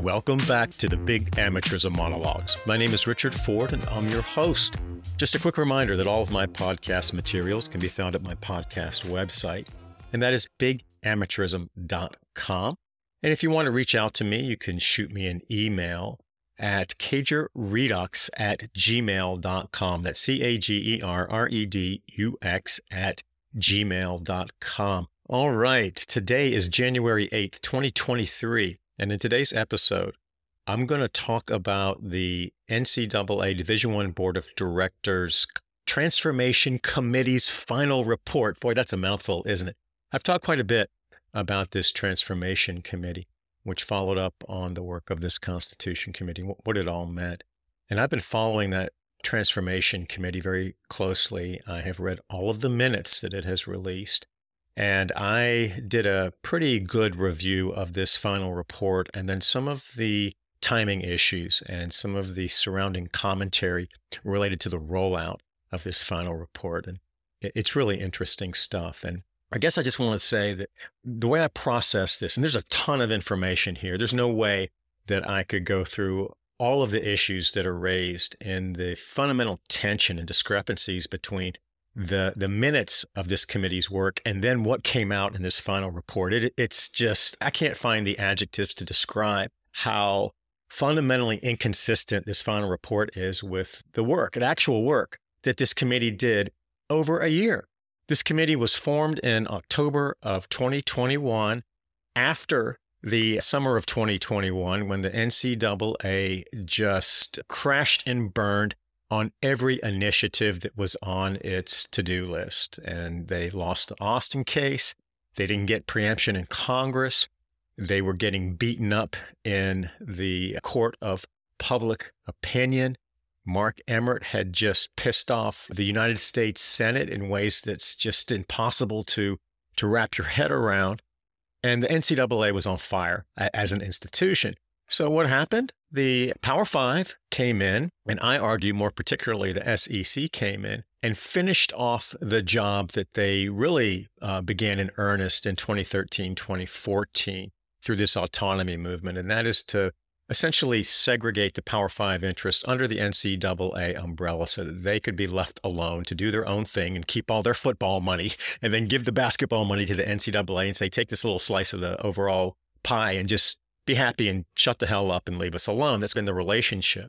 Welcome back to the Big Amateurism Monologues. My name is Richard Ford, and I'm your host. Just a quick reminder that all of my podcast materials can be found at my podcast website, and that is bigamateurism.com. And if you want to reach out to me, you can shoot me an email at cagerredux at gmail.com. That's C A G E R R E D U X at gmail.com. All right, today is January 8th, 2023. And in today's episode, I'm going to talk about the NCAA Division One Board of Directors Transformation Committee's final report. Boy, that's a mouthful, isn't it? I've talked quite a bit about this Transformation Committee, which followed up on the work of this Constitution Committee, what it all meant. And I've been following that Transformation Committee very closely. I have read all of the minutes that it has released. And I did a pretty good review of this final report and then some of the timing issues and some of the surrounding commentary related to the rollout of this final report. And it's really interesting stuff. And I guess I just want to say that the way I process this, and there's a ton of information here, there's no way that I could go through all of the issues that are raised and the fundamental tension and discrepancies between the the minutes of this committee's work and then what came out in this final report. It, it's just I can't find the adjectives to describe how fundamentally inconsistent this final report is with the work, the actual work that this committee did over a year. This committee was formed in October of 2021 after the summer of 2021 when the NCAA just crashed and burned on every initiative that was on its to do list. And they lost the Alston case. They didn't get preemption in Congress. They were getting beaten up in the court of public opinion. Mark Emmert had just pissed off the United States Senate in ways that's just impossible to, to wrap your head around. And the NCAA was on fire as an institution. So what happened? The Power Five came in, and I argue more particularly the SEC came in and finished off the job that they really uh, began in earnest in 2013, 2014 through this autonomy movement. And that is to essentially segregate the Power Five interests under the NCAA umbrella so that they could be left alone to do their own thing and keep all their football money and then give the basketball money to the NCAA and say, take this little slice of the overall pie and just be happy and shut the hell up and leave us alone. That's been the relationship.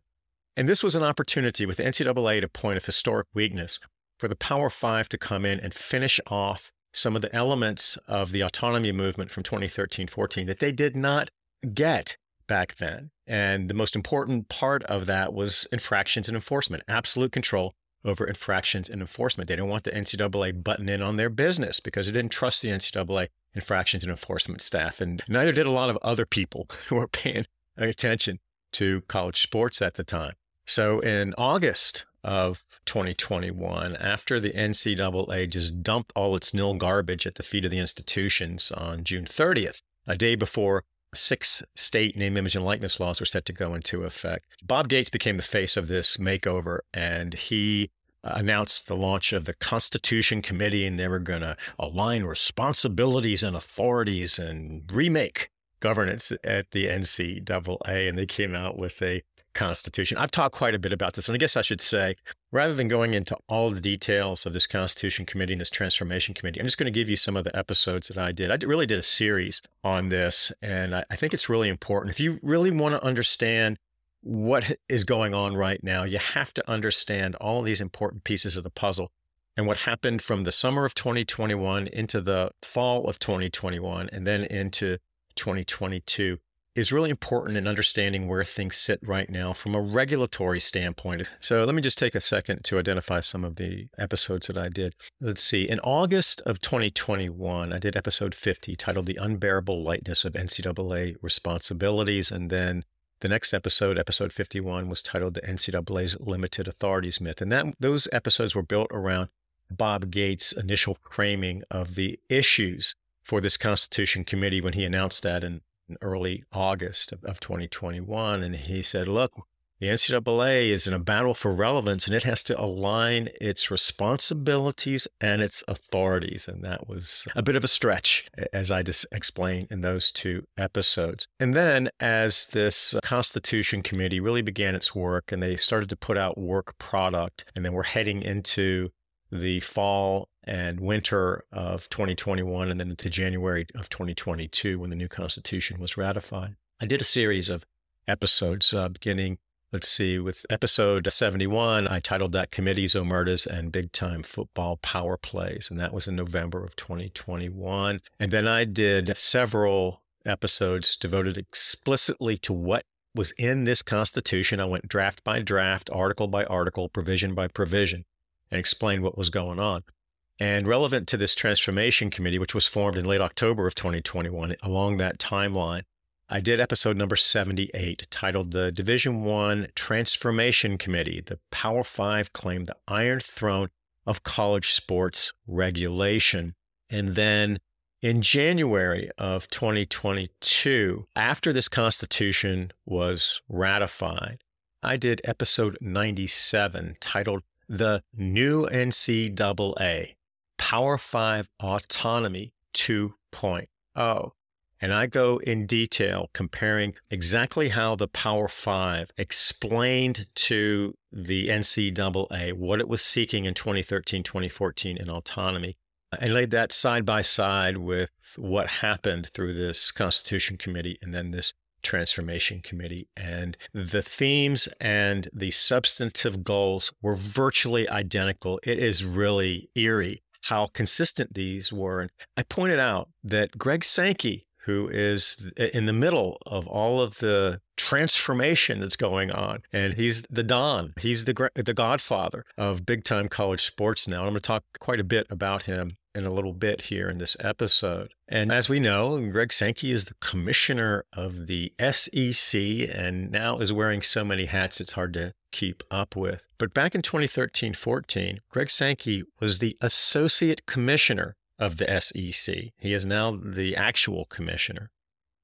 And this was an opportunity with NCAA to point of historic weakness for the Power Five to come in and finish off some of the elements of the autonomy movement from 2013 14 that they did not get back then. And the most important part of that was infractions and enforcement, absolute control over infractions and enforcement. They didn't want the NCAA button in on their business because they didn't trust the NCAA infractions and enforcement staff. And neither did a lot of other people who were paying attention to college sports at the time. So in August of 2021, after the NCAA just dumped all its nil garbage at the feet of the institutions on June 30th, a day before six state name, image, and likeness laws were set to go into effect, Bob Gates became the face of this makeover and he uh, announced the launch of the Constitution Committee, and they were going to align responsibilities and authorities and remake governance at the NCAA. And they came out with a Constitution. I've talked quite a bit about this, and I guess I should say, rather than going into all the details of this Constitution Committee and this Transformation Committee, I'm just going to give you some of the episodes that I did. I really did a series on this, and I think it's really important. If you really want to understand what is going on right now, you have to understand all these important pieces of the puzzle and what happened from the summer of 2021 into the fall of 2021 and then into 2022 is really important in understanding where things sit right now from a regulatory standpoint. So let me just take a second to identify some of the episodes that I did. Let's see. In August of 2021, I did episode 50 titled The Unbearable Lightness of NCAA Responsibilities. And then the next episode, episode 51, was titled The NCAA's Limited Authorities Myth. And that those episodes were built around Bob Gates' initial framing of the issues for this Constitution Committee when he announced that in, in early August of, of 2021. And he said, look, The NCAA is in a battle for relevance and it has to align its responsibilities and its authorities. And that was a bit of a stretch, as I just explained in those two episodes. And then, as this Constitution Committee really began its work and they started to put out work product, and then we're heading into the fall and winter of 2021 and then into January of 2022 when the new Constitution was ratified. I did a series of episodes uh, beginning let's see, with episode 71, I titled that Committees, Omertas, and Big Time Football Power Plays. And that was in November of 2021. And then I did several episodes devoted explicitly to what was in this Constitution. I went draft by draft, article by article, provision by provision, and explained what was going on. And relevant to this transformation committee, which was formed in late October of 2021, along that timeline, I did episode number 78 titled The Division 1 Transformation Committee. The Power 5 claimed the iron throne of college sports regulation. And then in January of 2022, after this constitution was ratified, I did episode 97 titled The New NCAA Power 5 Autonomy 2.0. And I go in detail comparing exactly how the Power Five explained to the NCAA what it was seeking in 2013, 2014 in autonomy, uh, and laid that side by side with what happened through this Constitution Committee and then this Transformation Committee. And the themes and the substantive goals were virtually identical. It is really eerie how consistent these were. And I pointed out that Greg Sankey, who is in the middle of all of the transformation that's going on. And he's the Don. He's the, the godfather of big time college sports now. And I'm going to talk quite a bit about him in a little bit here in this episode. And as we know, Greg Sankey is the commissioner of the SEC and now is wearing so many hats it's hard to keep up with. But back in 2013 14, Greg Sankey was the associate commissioner of the SEC. He is now the actual commissioner.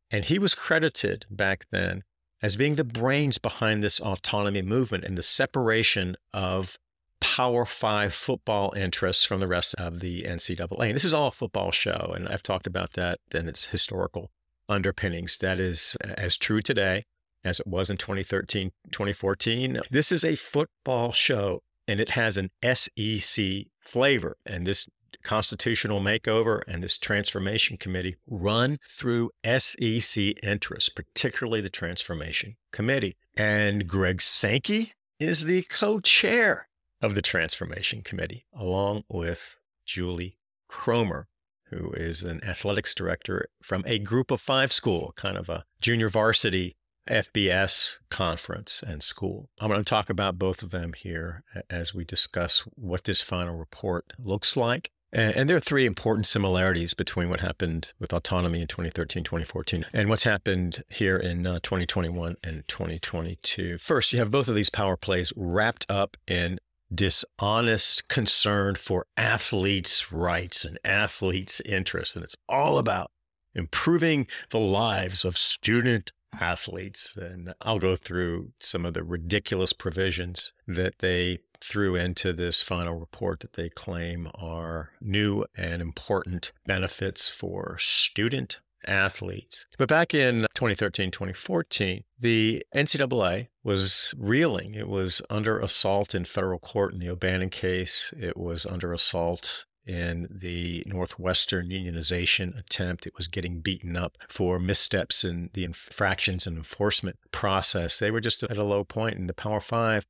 And he was credited back then as being the brains behind this autonomy movement and the separation of Power Five football interests from the rest of the NCAA. And this is all a football show, and I've talked about that and its historical underpinnings. That is uh, as true today as it was in 2013, 2014. This is a football show, and it has an SEC flavor. And this constitutional makeover and this transformation committee run through SEC interests, particularly the transformation committee. And Greg Sankey is the co chair of the transformation committee, along with Julie Cromer, who is an athletics director from a group of five school, kind of a junior varsity FBS conference and school. I'm going to talk about both of them here as we discuss what this final report looks like and, there are three important similarities between what happened with autonomy in 2013, 2014, and what's happened here in uh, 2021 and 2022. First, you have both of these power plays wrapped up in dishonest concern for athletes' rights and athletes' interests. And it's all about improving the lives of student athletes. And I'll go through some of the ridiculous provisions that they threw into this final report that they claim are new and important benefits for student athletes. But back in 2013, 2014, the NCAA was reeling. It was under assault in federal court in the O'Bannon case. It was under assault in the Northwestern unionization attempt. It was getting beaten up for missteps in the infractions and enforcement process. They were just at a low point, and the Power Five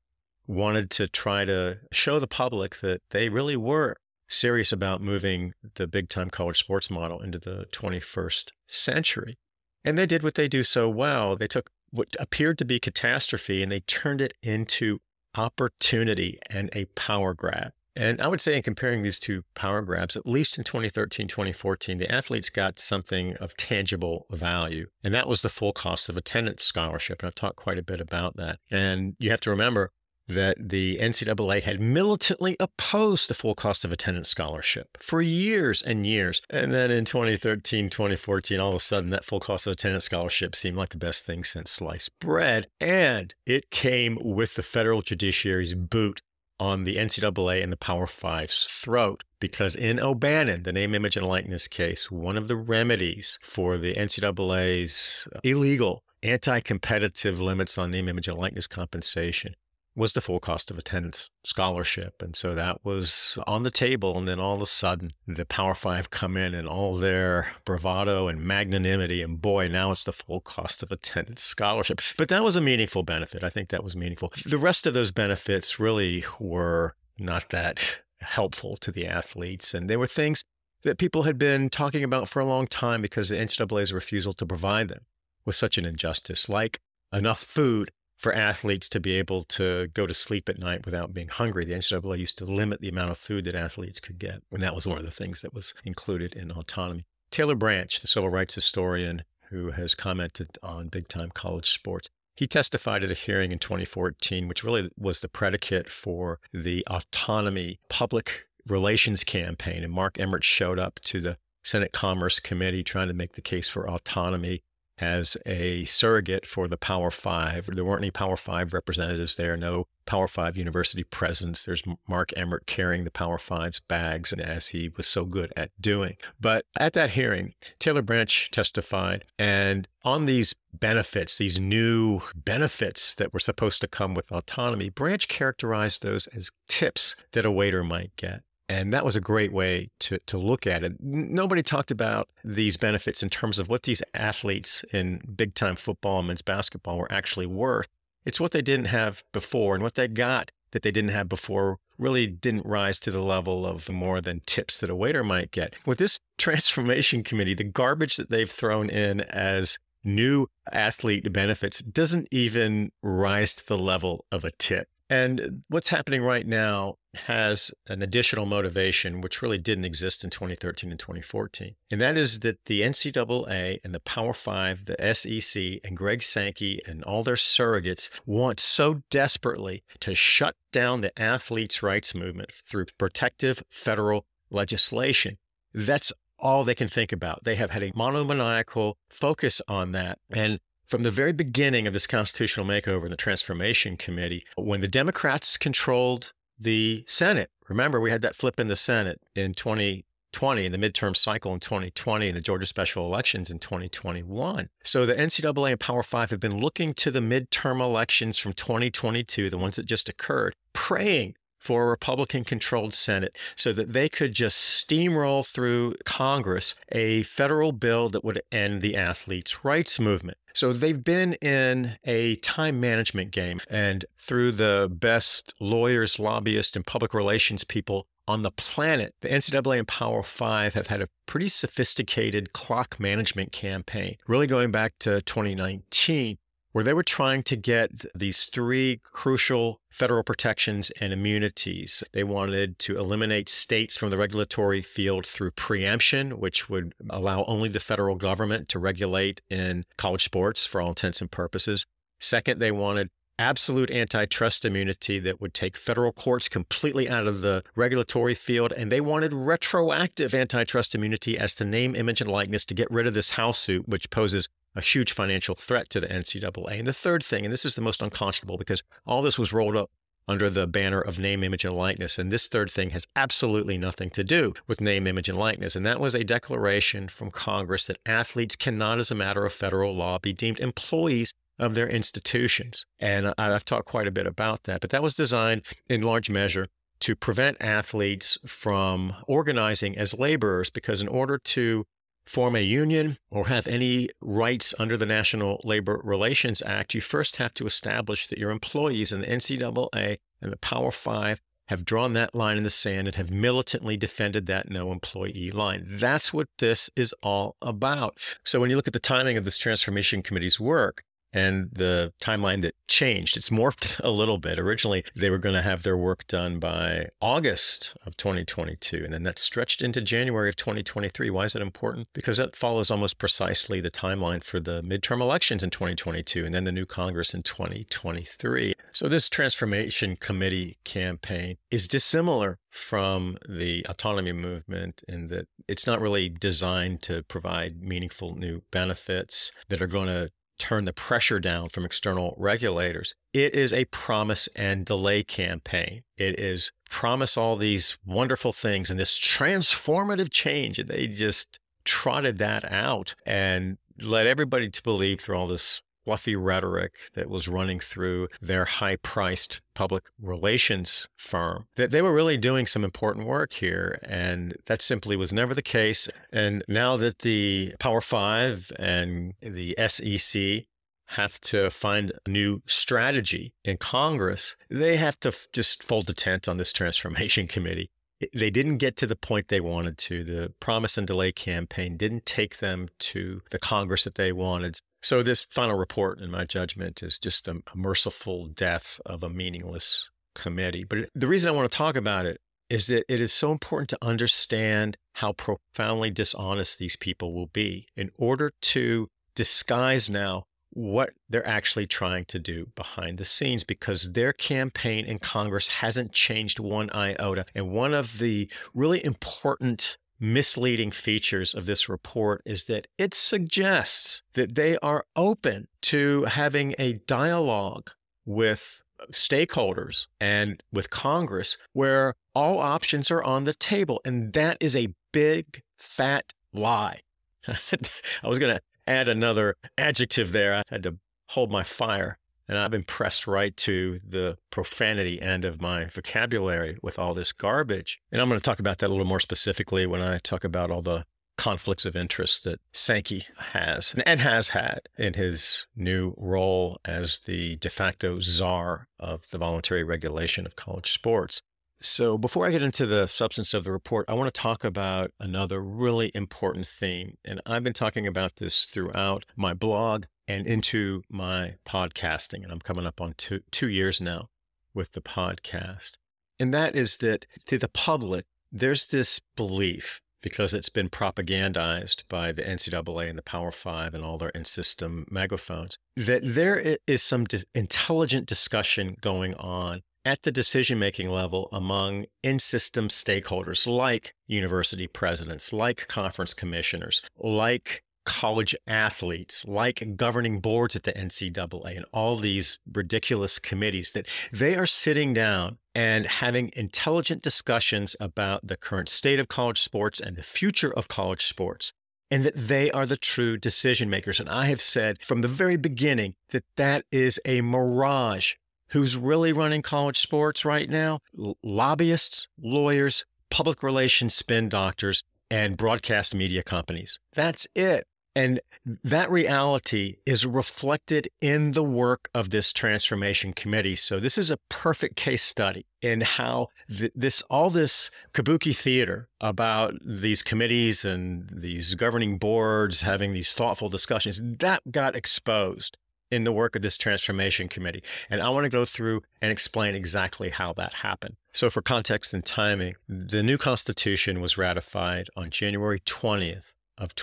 wanted to try to show the public that they really were serious about moving the big time college sports model into the 21st century. And they did what they do so well. They took what appeared to be catastrophe and they turned it into opportunity and a power grab. And I would say, in comparing these two power grabs, at least in 2013, 2014, the athletes got something of tangible value. And that was the full cost of attendance scholarship. And I've talked quite a bit about that. And you have to remember, that the NCAA had militantly opposed the full cost of attendance scholarship for years and years. And then in 2013, 2014, all of a sudden that full cost of attendance scholarship seemed like the best thing since sliced bread. And it came with the federal judiciary's boot on the NCAA and the Power Five's throat because in O'Bannon, the name, image, and likeness case, one of the remedies for the NCAA's illegal anti competitive limits on name, image, and likeness compensation was the full cost of attendance scholarship. And so that was on the table. And then all of a sudden, the Power Five come in and all their bravado and magnanimity. And boy, now it's the full cost of attendance scholarship. But that was a meaningful benefit. I think that was meaningful. The rest of those benefits really were not that helpful to the athletes. And they were things that people had been talking about for a long time because the NCAA's refusal to provide them was such an injustice, like enough food for athletes to be able to go to sleep at night without being hungry. The NCAA used to limit the amount of food that athletes could get. And that was one of the things that was included in autonomy. Taylor Branch, the civil rights historian who has commented on big time college sports, he testified at a hearing in 2014, which really was the predicate for the autonomy public relations campaign. And Mark Emmert showed up to the Senate Commerce Committee trying to make the case for autonomy as a surrogate for the Power Five. There weren't any Power Five representatives there, no Power Five university presence. There's Mark Emmert carrying the Power Five's bags, and as he was so good at doing. But at that hearing, Taylor Branch testified, and on these benefits, these new benefits that were supposed to come with autonomy, Branch characterized those as tips that a waiter might get. And that was a great way to, to look at it. Nobody talked about these benefits in terms of what these athletes in big time football and men's basketball were actually worth. It's what they didn't have before, and what they got that they didn't have before really didn't rise to the level of more than tips that a waiter might get. With this transformation committee, the garbage that they've thrown in as new athlete benefits doesn't even rise to the level of a tip. And what's happening right now has an additional motivation, which really didn't exist in 2013 and 2014. And that is that the NCAA and the Power Five, the SEC, and Greg Sankey and all their surrogates want so desperately to shut down the athletes' rights movement through protective federal legislation. That's all they can think about. They have had a monomaniacal focus on that. And from the very beginning of this constitutional makeover in the Transformation Committee, when the Democrats controlled the Senate, remember we had that flip in the Senate in 2020, in the midterm cycle in 2020, and the Georgia special elections in 2021. So the NCAA and Power Five have been looking to the midterm elections from 2022, the ones that just occurred, praying for a Republican controlled Senate so that they could just steamroll through Congress a federal bill that would end the athletes' rights movement. So they've been in a time management game, and through the best lawyers, lobbyists, and public relations people on the planet, the NCAA and Power Five have had a pretty sophisticated clock management campaign, really going back to 2019 where they were trying to get these three crucial federal protections and immunities. They wanted to eliminate states from the regulatory field through preemption, which would allow only the federal government to regulate in college sports for all intents and purposes. Second, they wanted absolute antitrust immunity that would take federal courts completely out of the regulatory field. And they wanted retroactive antitrust immunity as to name, image, and likeness to get rid of this house suit, which poses a huge financial threat to the NCAA. And the third thing, and this is the most unconscionable because all this was rolled up under the banner of name, image, and likeness. And this third thing has absolutely nothing to do with name, image, and likeness. And that was a declaration from Congress that athletes cannot, as a matter of federal law, be deemed employees of their institutions. And I've talked quite a bit about that, but that was designed in large measure to prevent athletes from organizing as laborers because in order to form a union or have any rights under the National Labor Relations Act, you first have to establish that your employees in the NCAA and the Power Five have drawn that line in the sand and have militantly defended that no employee line. That's what this is all about. So when you look at the timing of this transformation committee's work, and the timeline that changed. It's morphed a little bit. Originally, they were going to have their work done by August of 2022, and then that stretched into January of 2023. Why is that important? Because that follows almost precisely the timeline for the midterm elections in 2022 and then the new Congress in 2023. So, this transformation committee campaign is dissimilar from the autonomy movement in that it's not really designed to provide meaningful new benefits that are going to turn the pressure down from external regulators. It is a promise and delay campaign. It is promise all these wonderful things and this transformative change. And they just trotted that out and led everybody to believe through all this fluffy rhetoric that was running through their high priced public relations firm, that they were really doing some important work here. And that simply was never the case. And now that the Power Five and the SEC have to find a new strategy in Congress, they have to just fold the tent on this transformation committee they didn't get to the point they wanted to. The promise and delay campaign didn't take them to the Congress that they wanted. So, this final report, in my judgment, is just a, a merciful death of a meaningless committee. But the reason I want to talk about it is that it is so important to understand how profoundly dishonest these people will be in order to disguise now what they're actually trying to do behind the scenes because their campaign in Congress hasn't changed one iota. And one of the really important misleading features of this report is that it suggests that they are open to having a dialogue with stakeholders and with Congress where all options are on the table. And that is a big, fat lie. I was going to add another adjective there. I had to hold my fire. And I've been pressed right to the profanity end of my vocabulary with all this garbage. And I'm going to talk about that a little more specifically when I talk about all the conflicts of interest that Sankey has and has had in his new role as the de facto czar of the voluntary regulation of college sports. So, before I get into the substance of the report, I want to talk about another really important theme. And I've been talking about this throughout my blog and into my podcasting. And I'm coming up on two, two years now with the podcast. And that is that to the public, there's this belief because it's been propagandized by the NCAA and the Power Five and all their in system megaphones, that there is some dis- intelligent discussion going on at the decision making level among in system stakeholders like university presidents, like conference commissioners, like college athletes, like governing boards at the NCAA, and all these ridiculous committees that they are sitting down and having intelligent discussions about the current state of college sports and the future of college sports and that they are the true decision makers. And I have said from the very beginning that that is a mirage who's really running college sports right now? L- lobbyists, lawyers, public relations spin doctors, and broadcast media companies. That's it. And that reality is reflected in the work of this transformation committee. So this is a perfect case study in how th- this all this kabuki theater about these committees and these governing boards having these thoughtful discussions that got exposed in the work of this transformation committee. And I want to go through and explain exactly how that happened. So, for context and timing, the new Constitution was ratified on January 20th of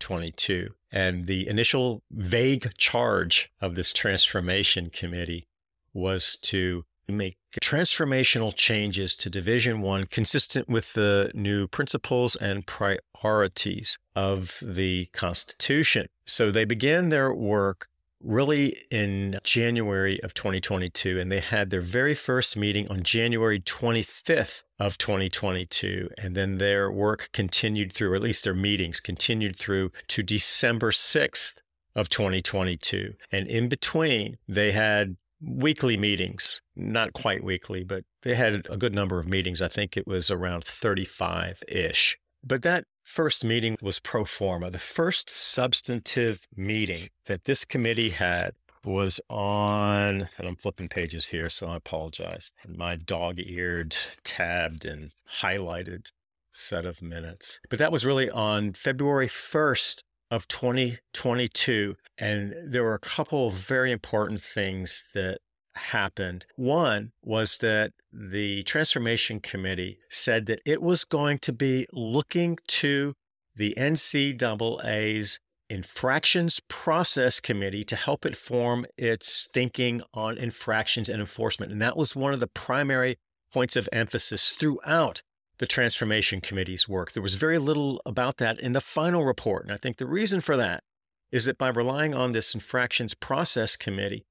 2022. And the initial vague charge of this transformation committee was to make transformational changes to division 1 consistent with the new principles and priorities of the constitution so they began their work really in January of 2022, and they had their very first meeting on January 25th of 2022. And then their work continued through, or at least their meetings continued through to December 6th of 2022. And in between, they had weekly meetings, not quite weekly, but they had a good number of meetings. I think it was around 35 ish. But that first meeting was pro forma. The first substantive meeting that this committee had was on, and I'm flipping pages here, so I apologize. My dog eared, tabbed, and highlighted set of minutes. But that was really on February 1st of 2022. And there were a couple of very important things that happened. One was that the Transformation Committee said that it was going to be looking to the NCAA's Infractions Process Committee to help it form its thinking on infractions and enforcement. And that was one of the primary points of emphasis throughout the Transformation Committee's work. There was very little about that in the final report. And I think the reason for that is that by relying on this Infractions Process Committee,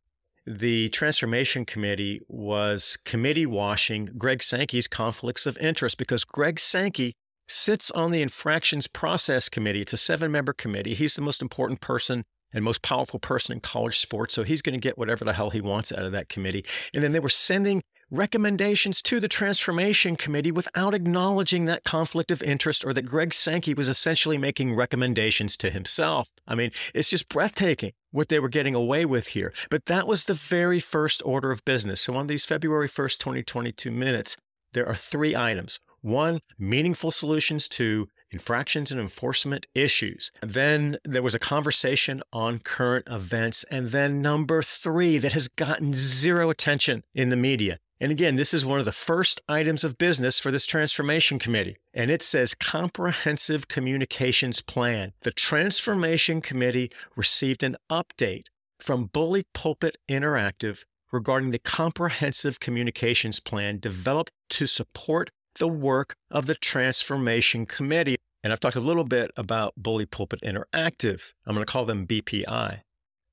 the Transformation Committee was committee washing Greg Sankey's conflicts of interest because Greg Sankey sits on the Infractions Process Committee. It's a seven member committee. He's the most important person and most powerful person in college sports. So he's going to get whatever the hell he wants out of that committee. And then they were sending recommendations to the Transformation Committee without acknowledging that conflict of interest or that Greg Sankey was essentially making recommendations to himself. I mean, it's just breathtaking what they were getting away with here. But that was the very first order of business. So on these February 1st, 2022 minutes, there are three items. One, meaningful solutions to infractions and enforcement issues. Then there was a conversation on current events. And then number three, that has gotten zero attention in the media. And again, this is one of the first items of business for this transformation committee. And it says comprehensive communications plan. The transformation committee received an update from Bully Pulpit Interactive regarding the comprehensive communications plan developed to support the work of the Transformation Committee. And I've talked a little bit about Bully Pulpit Interactive. I'm going to call them BPI.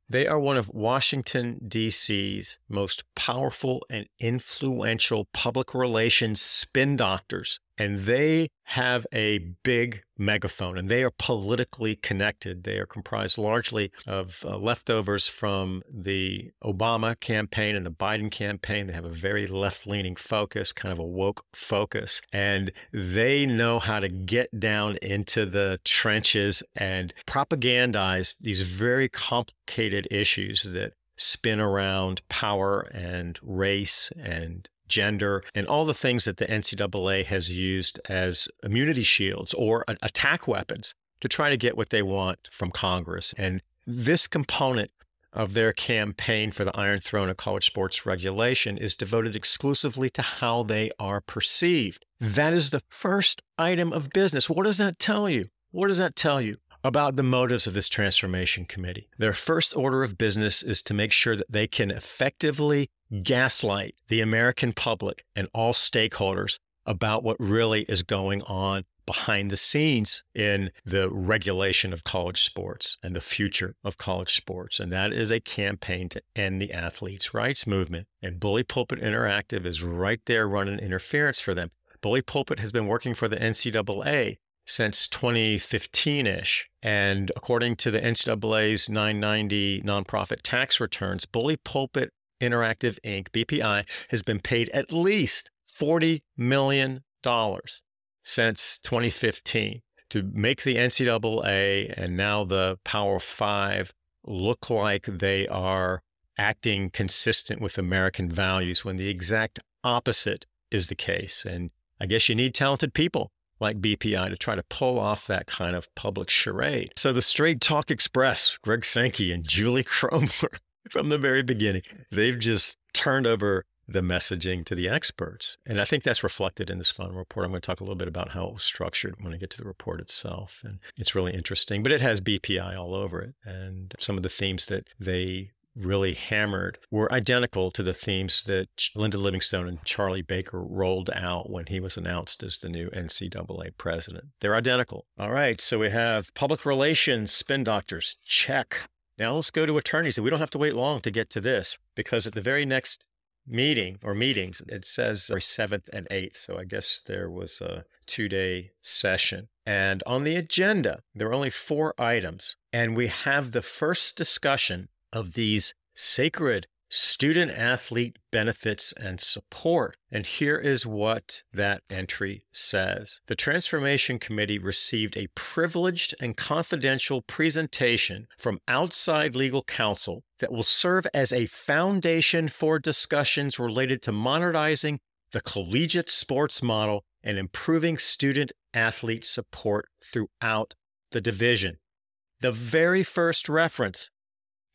They are one of Washington, D.C.'s most powerful and influential public relations spin doctors and they have a big megaphone and they are politically connected. They are comprised largely of uh, leftovers from the Obama campaign and the Biden campaign. They have a very left leaning focus, kind of a woke focus, and they know how to get down into the trenches and propagandize these very complicated issues that spin around power and race and gender, and all the things that the NCAA has used as immunity shields or attack weapons to try to get what they want from Congress. And this component of their campaign for the Iron Throne of college sports regulation is devoted exclusively to how they are perceived. That is the first item of business. What does that tell you? What does that tell you? about the motives of this transformation committee. Their first order of business is to make sure that they can effectively gaslight the American public and all stakeholders about what really is going on behind the scenes in the regulation of college sports and the future of college sports. And that is a campaign to end the athletes' rights movement. And Bully Pulpit Interactive is right there running interference for them. Bully Pulpit has been working for the NCAA since 2015 ish. And according to the NCAA's 990 nonprofit tax returns, Bully Pulpit Interactive Inc., BPI, has been paid at least $40 million since 2015 to make the NCAA and now the Power Five look like they are acting consistent with American values when the exact opposite is the case. And I guess you need talented people like BPI to try to pull off that kind of public charade. So the Straight Talk Express, Greg Sankey and Julie Cromer, from the very beginning, they've just turned over the messaging to the experts. And I think that's reflected in this final report. I'm going to talk a little bit about how it was structured when I get to the report itself. And it's really interesting, but it has BPI all over it. And some of the themes that they really hammered were identical to the themes that Linda Livingstone and Charlie Baker rolled out when he was announced as the new NCAA president. They're identical. All right, so we have public relations, spin doctors, check. Now let's go to attorneys. And we don't have to wait long to get to this because at the very next meeting or meetings, it says 7th and 8th. So I guess there was a two day session. And on the agenda, there are only four items. And we have the first discussion of these sacred student athlete benefits and support. And here is what that entry says The Transformation Committee received a privileged and confidential presentation from outside legal counsel that will serve as a foundation for discussions related to modernizing the collegiate sports model and improving student athlete support throughout the division. the very first reference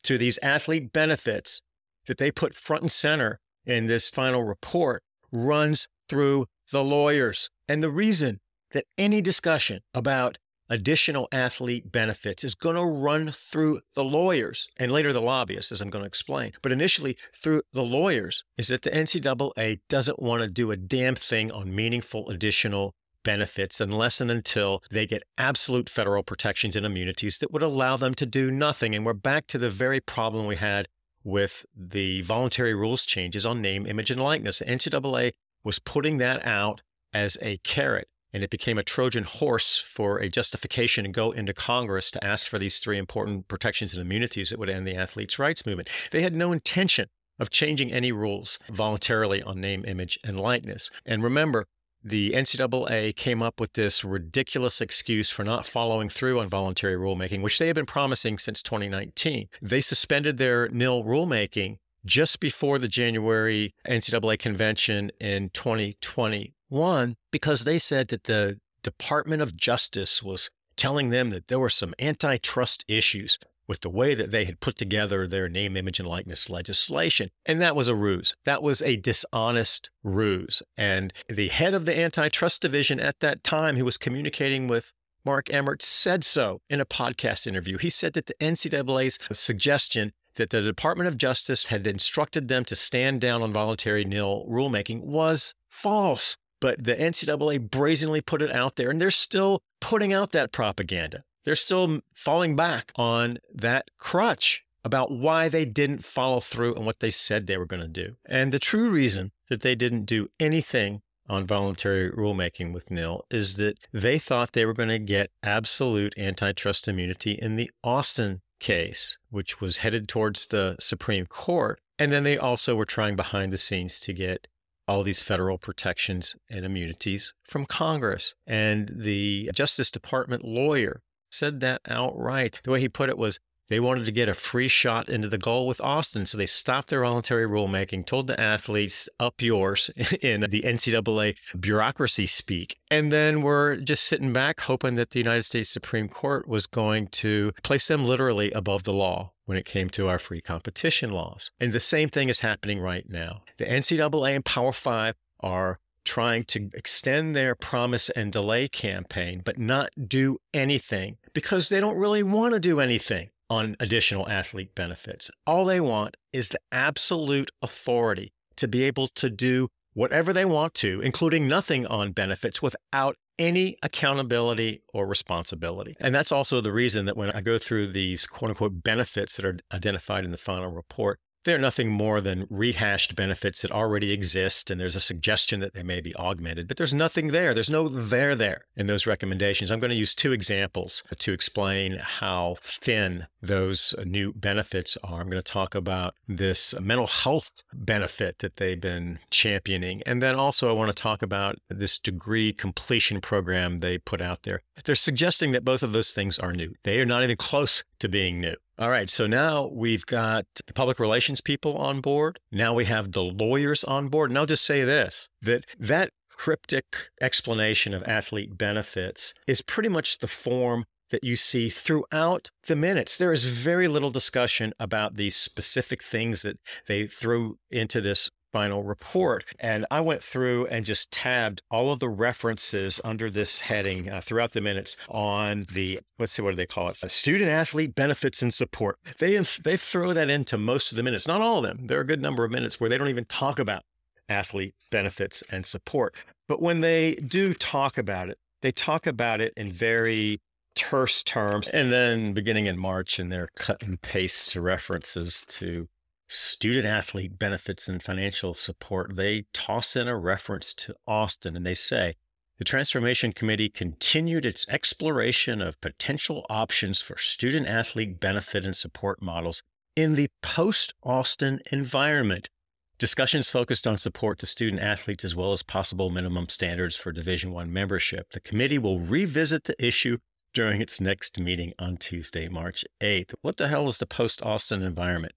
to these athlete benefits that they put front and center in this final report runs through the lawyers. And the reason that any discussion about additional athlete benefits is going to run through the lawyers and later the lobbyists, as I'm going to explain. But initially, through the lawyers, is that the NCAA doesn't want to do a damn thing on meaningful additional benefits unless and until they get absolute federal protections and immunities that would allow them to do nothing. And we're back to the very problem we had with the voluntary rules changes on name, image, and likeness. The NCAA was putting that out as a carrot and it became a Trojan horse for a justification to go into Congress to ask for these three important protections and immunities that would end the athletes' rights movement. They had no intention of changing any rules voluntarily on name, image, and likeness. And remember, the NCAA came up with this ridiculous excuse for not following through on voluntary rulemaking, which they had been promising since 2019. They suspended their nil rulemaking just before the January NCAA convention in 2021 because they said that the Department of Justice was telling them that there were some antitrust issues with the way that they had put together their name, image, and likeness legislation. And that was a ruse. That was a dishonest ruse. And the head of the antitrust division at that time, who was communicating with Mark Emmert, said so in a podcast interview. He said that the NCAA's suggestion that the Department of Justice had instructed them to stand down on voluntary nil rulemaking was false. But the NCAA brazenly put it out there, and they're still putting out that propaganda. They're still falling back on that crutch about why they didn't follow through on what they said they were going to do. And the true reason that they didn't do anything on voluntary rulemaking with NIL is that they thought they were going to get absolute antitrust immunity in the Alston case, which was headed towards the Supreme Court. And then they also were trying behind the scenes to get all these federal protections and immunities from Congress. And the Justice Department lawyer said that outright. The way he put it was they wanted to get a free shot into the goal with Alston. So they stopped their voluntary rulemaking, told the athletes, up yours in the NCAA bureaucracy speak. And then we're just sitting back hoping that the United States Supreme Court was going to place them literally above the law when it came to our free competition laws. And the same thing is happening right now. The NCAA and Power Five are trying to extend their promise and delay campaign, but not do anything because they don't really want to do anything on additional athlete benefits. All they want is the absolute authority to be able to do whatever they want to, including nothing on benefits without any accountability or responsibility. And that's also the reason that when I go through these quote unquote benefits that are identified in the final report, they're nothing more than rehashed benefits that already exist, and there's a suggestion that they may be augmented, but there's nothing there. There's no there there in those recommendations. I'm going to use two examples to explain how thin those uh, new benefits are. I'm going to talk about this mental health benefit that they've been championing, and then also I want to talk about this degree completion program they put out there. They're suggesting that both of those things are new. They are not even close to being new. All right, so now we've got the public relations people on board. Now we have the lawyers on board. And I'll just say this that that cryptic explanation of athlete benefits is pretty much the form that you see throughout the minutes. There is very little discussion about these specific things that they threw into this final report. And I went through and just tabbed all of the references under this heading uh, throughout the minutes on the, let's see, what do they call it? A student athlete benefits and support. They, they throw that into most of the minutes, not all of them. There are a good number of minutes where they don't even talk about athlete benefits and support. But when they do talk about it, they talk about it in very terse terms. And then beginning in March, and they're cut and paste references to student athlete benefits and financial support, they toss in a reference to Alston and they say, the Transformation Committee continued its exploration of potential options for student athlete benefit and support models in the post Alston environment. Discussions focused on support to student athletes as well as possible minimum standards for Division 1 membership. The committee will revisit the issue during its next meeting on Tuesday, March 8th. What the hell is the post Austin environment?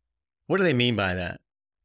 What do they mean by that?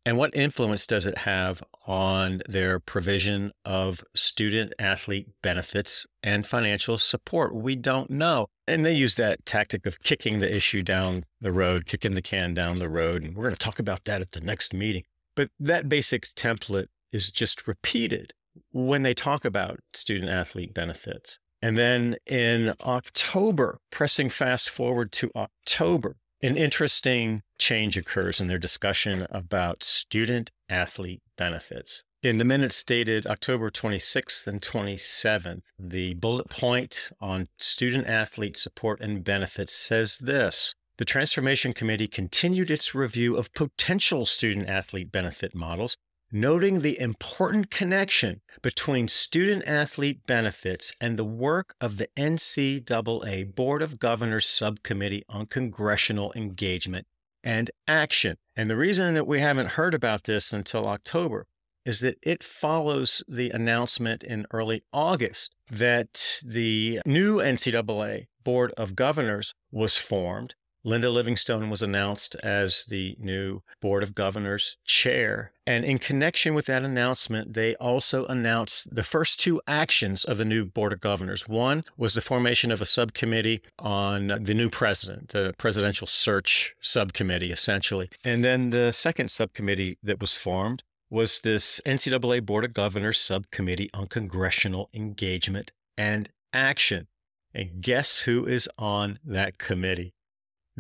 And what influence does it have on their provision of student athlete benefits and financial support? We don't know. And they use that tactic of kicking the issue down the road, kicking the can down the road. And we're going to talk about that at the next meeting. But that basic template is just repeated when they talk about student athlete benefits. And then in October, pressing fast forward to October, an interesting change occurs in their discussion about student athlete benefits. In the minutes dated October 26th and 27th, the bullet point on student athlete support and benefits says this The Transformation Committee continued its review of potential student athlete benefit models noting the important connection between student athlete benefits and the work of the NCAA Board of Governors Subcommittee on Congressional Engagement and Action. And the reason that we haven't heard about this until October is that it follows the announcement in early August that the new NCAA Board of Governors was formed Linda Livingstone was announced as the new Board of Governors chair. And in connection with that announcement, they also announced the first two actions of the new Board of Governors. One was the formation of a subcommittee on the new president, the presidential search subcommittee, essentially. And then the second subcommittee that was formed was this NCAA Board of Governors subcommittee on congressional engagement and action. And guess who is on that committee?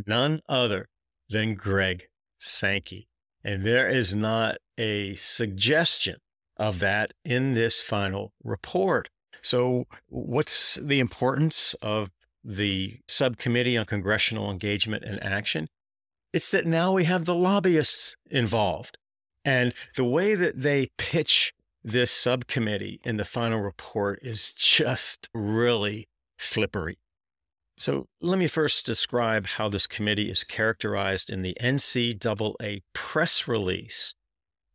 None other than Greg Sankey. And there is not a suggestion of that in this final report. So, what's the importance of the subcommittee on congressional engagement and action? It's that now we have the lobbyists involved. And the way that they pitch this subcommittee in the final report is just really slippery. So let me first describe how this committee is characterized in the NCAA press release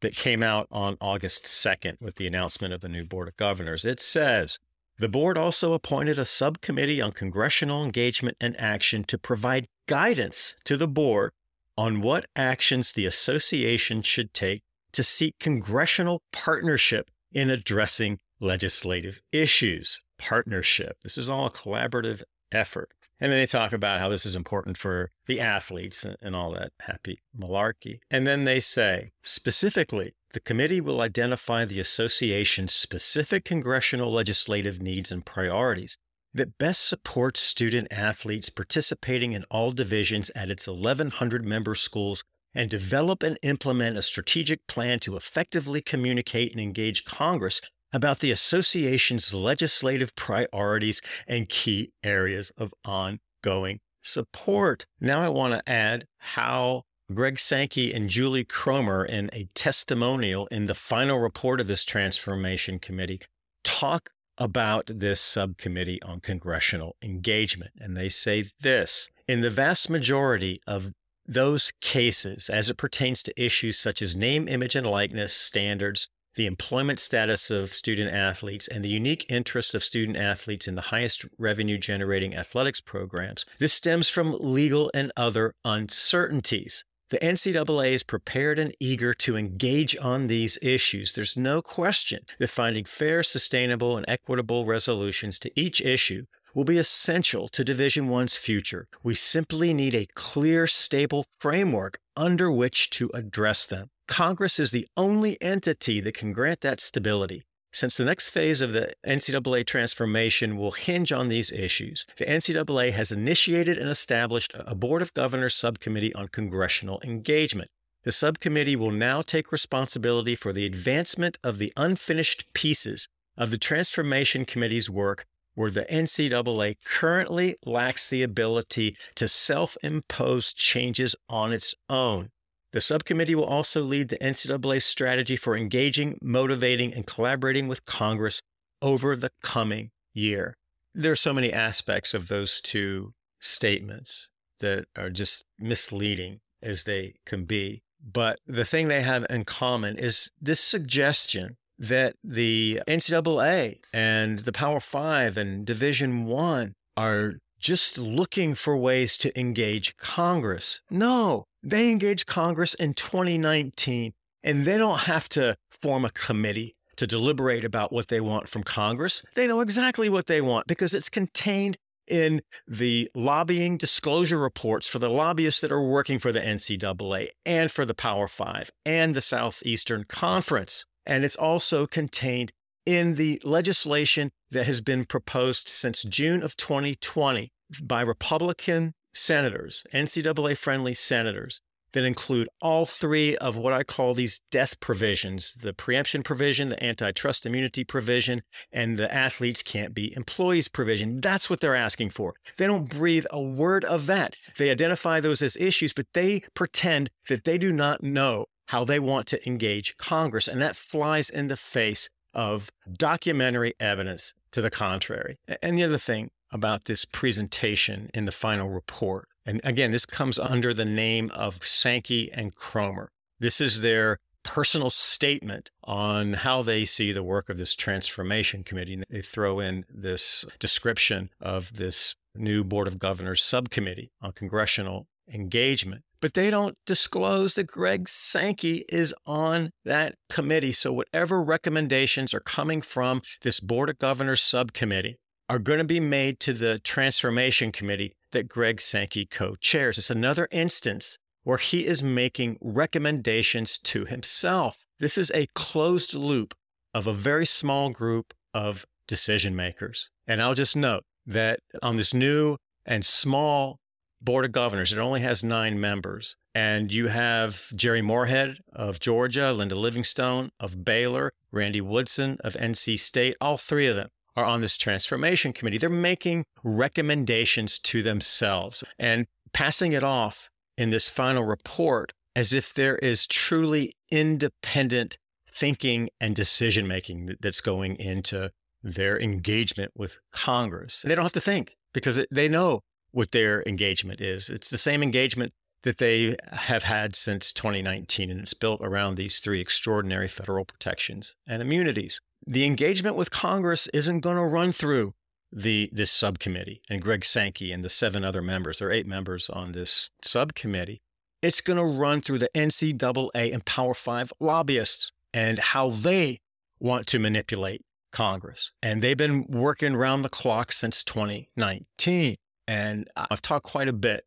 that came out on August 2nd with the announcement of the new Board of Governors. It says, the board also appointed a subcommittee on congressional engagement and action to provide guidance to the board on what actions the association should take to seek congressional partnership in addressing legislative issues. Partnership. This is all a collaborative effort. And then they talk about how this is important for the athletes and all that happy malarkey. And then they say, specifically, the committee will identify the association's specific congressional legislative needs and priorities that best support student athletes participating in all divisions at its 1,100 member schools and develop and implement a strategic plan to effectively communicate and engage Congress about the association's legislative priorities and key areas of ongoing support. Now, I want to add how Greg Sankey and Julie Cromer, in a testimonial in the final report of this transformation committee, talk about this subcommittee on congressional engagement. And they say this in the vast majority of those cases, as it pertains to issues such as name, image, and likeness standards, the employment status of student athletes, and the unique interests of student athletes in the highest revenue generating athletics programs. This stems from legal and other uncertainties. The NCAA is prepared and eager to engage on these issues. There's no question that finding fair, sustainable, and equitable resolutions to each issue will be essential to Division One's future. We simply need a clear, stable framework under which to address them. Congress is the only entity that can grant that stability. Since the next phase of the NCAA transformation will hinge on these issues, the NCAA has initiated and established a Board of Governors subcommittee on congressional engagement. The subcommittee will now take responsibility for the advancement of the unfinished pieces of the Transformation Committee's work where the NCAA currently lacks the ability to self impose changes on its own. The subcommittee will also lead the NCAA's strategy for engaging, motivating, and collaborating with Congress over the coming year. There are so many aspects of those two statements that are just misleading as they can be. But the thing they have in common is this suggestion that the NCAA and the Power Five and Division One are just looking for ways to engage Congress. No, they engage Congress in 2019, and they don't have to form a committee to deliberate about what they want from Congress. They know exactly what they want because it's contained in the lobbying disclosure reports for the lobbyists that are working for the NCAA and for the Power Five and the Southeastern Conference. And it's also contained in the legislation that has been proposed since June of 2020 by Republican senators, NCAA friendly senators, that include all three of what I call these death provisions the preemption provision, the antitrust immunity provision, and the athletes can't be employees provision. That's what they're asking for. They don't breathe a word of that. They identify those as issues, but they pretend that they do not know how they want to engage Congress. And that flies in the face of documentary evidence to the contrary. And the other thing about this presentation in the final report and again, this comes under the name of Sankey and Cromer. This is their personal statement on how they see the work of this transformation committee. And They throw in this description of this new Board of Governors subcommittee on congressional engagement. But they don't disclose that Greg Sankey is on that committee. So, whatever recommendations are coming from this Board of Governors subcommittee are going to be made to the Transformation Committee that Greg Sankey co chairs. It's another instance where he is making recommendations to himself. This is a closed loop of a very small group of decision makers. And I'll just note that on this new and small board of governors, it only has nine members. And you have Jere Morehead of Georgia, Linda Livingstone of Baylor, Randy Woodson of NC State, all three of them are on this transformation committee. They're making recommendations to themselves and passing it off in this final report as if there is truly independent thinking and decision making that's going into their engagement with Congress. They don't have to think because they know what their engagement is. It's the same engagement that they have had since 2019, and it's built around these three extraordinary federal protections and immunities the engagement with Congress isn't going to run through the this subcommittee and Greg Sankey and the seven other members. There are eight members on this subcommittee. It's going to run through the NCAA and Power Five lobbyists and how they want to manipulate Congress. And they've been working around the clock since 2019. And I've talked quite a bit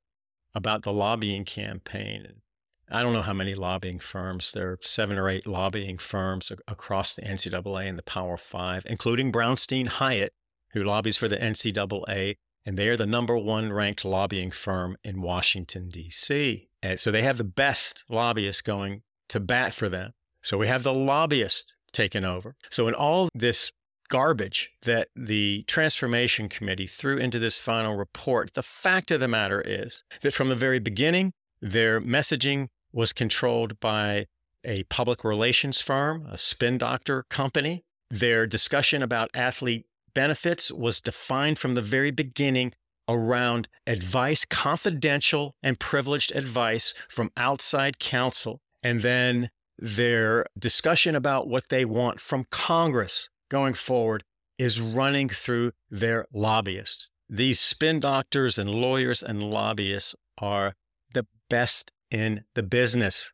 about the lobbying campaign I don't know how many lobbying firms. There are seven or eight lobbying firms across the NCAA and the Power Five, including Brownstein Hyatt, who lobbies for the NCAA, and they are the number one ranked lobbying firm in Washington, D.C. And so they have the best lobbyists going to bat for them. So we have the lobbyists taken over. So in all this garbage that the Transformation Committee threw into this final report, the fact of the matter is that from the very beginning, their messaging was controlled by a public relations firm, a spin doctor company. Their discussion about athlete benefits was defined from the very beginning around advice, confidential and privileged advice from outside counsel. And then their discussion about what they want from Congress going forward is running through their lobbyists. These spin doctors and lawyers and lobbyists are the best in the business.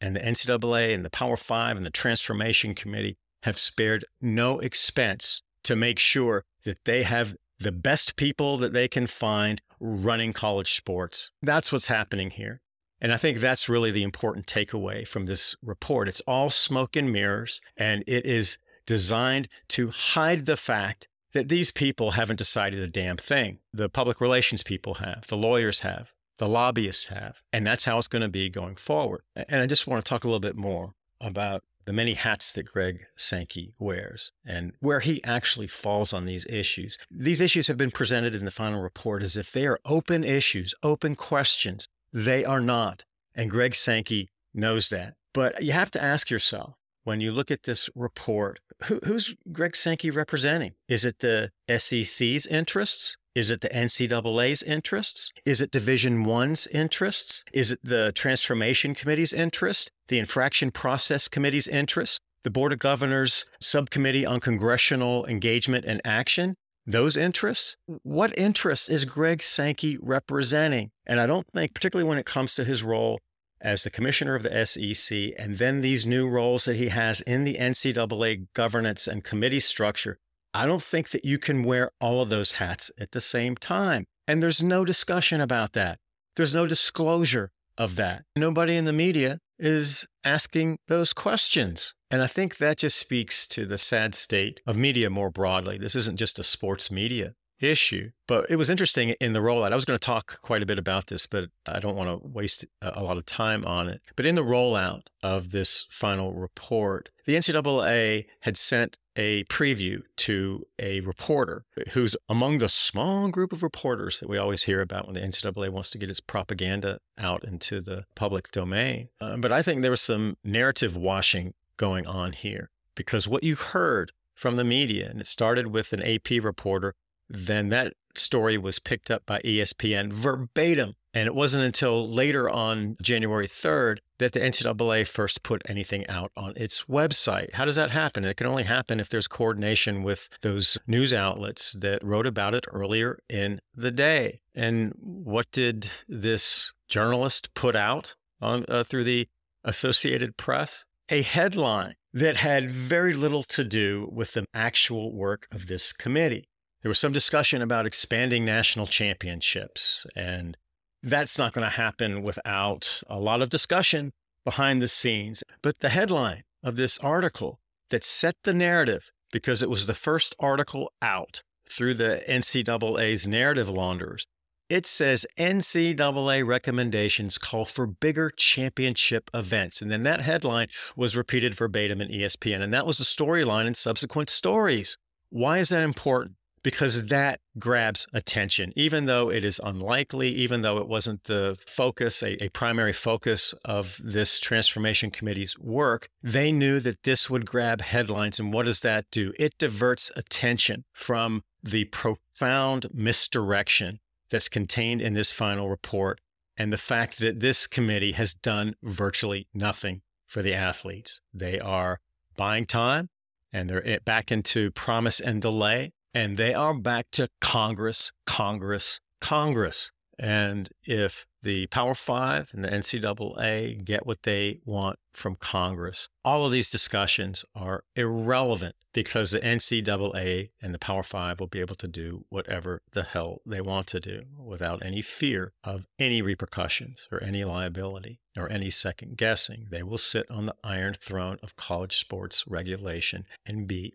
And the NCAA and the Power Five and the Transformation Committee have spared no expense to make sure that they have the best people that they can find running college sports. That's what's happening here. And I think that's really the important takeaway from this report. It's all smoke and mirrors, and it is designed to hide the fact that these people haven't decided a damn thing. The public relations people have, the lawyers have, the lobbyists have. And that's how it's going to be going forward. And I just want to talk a little bit more about the many hats that Greg Sankey wears and where he actually falls on these issues. These issues have been presented in the final report as if they are open issues, open questions. They are not. And Greg Sankey knows that. But you have to ask yourself when you look at this report, who, who's Greg Sankey representing? Is it the SEC's interests? Is it the NCAA's interests? Is it Division One's interests? Is it the Transformation Committee's interest? The Infraction Process Committee's interest? The Board of Governors Subcommittee on Congressional Engagement and Action? Those interests? What interests is Greg Sankey representing? And I don't think, particularly when it comes to his role as the commissioner of the SEC, and then these new roles that he has in the NCAA governance and committee structure, I don't think that you can wear all of those hats at the same time. And there's no discussion about that. There's no disclosure of that. Nobody in the media is asking those questions. And I think that just speaks to the sad state of media more broadly. This isn't just a sports media issue. But it was interesting in the rollout. I was going to talk quite a bit about this, but I don't want to waste a lot of time on it. But in the rollout of this final report, the NCAA had sent a preview to a reporter who's among the small group of reporters that we always hear about when the NCAA wants to get its propaganda out into the public domain. Uh, but I think there was some narrative washing going on here because what you heard from the media, and it started with an AP reporter then that story was picked up by ESPN verbatim. And it wasn't until later on January 3rd that the NCAA first put anything out on its website. How does that happen? It can only happen if there's coordination with those news outlets that wrote about it earlier in the day. And what did this journalist put out on, uh, through the Associated Press? A headline that had very little to do with the actual work of this committee. There was some discussion about expanding national championships, and that's not going to happen without a lot of discussion behind the scenes. But the headline of this article that set the narrative, because it was the first article out through the NCAA's narrative launderers, it says NCAA recommendations call for bigger championship events. And then that headline was repeated verbatim in ESPN. And that was the storyline in subsequent stories. Why is that important? Because that grabs attention, even though it is unlikely, even though it wasn't the focus, a, a, primary focus of this transformation committee's work. They knew that this would grab headlines. And what does that do? It diverts attention from the profound misdirection that's contained in this final report and the fact that this committee has done virtually nothing for the athletes. They are buying time and they're eh, back into promise and delay and they are back to Congress, Congress, Congress. And if the Power Five and the NCAA get what they want from Congress, all of these discussions are irrelevant because the NCAA and the Power Five will be able to do whatever the hell they want to do without any fear of any repercussions or any liability or any second guessing. They will sit on the iron throne of college sports regulation and be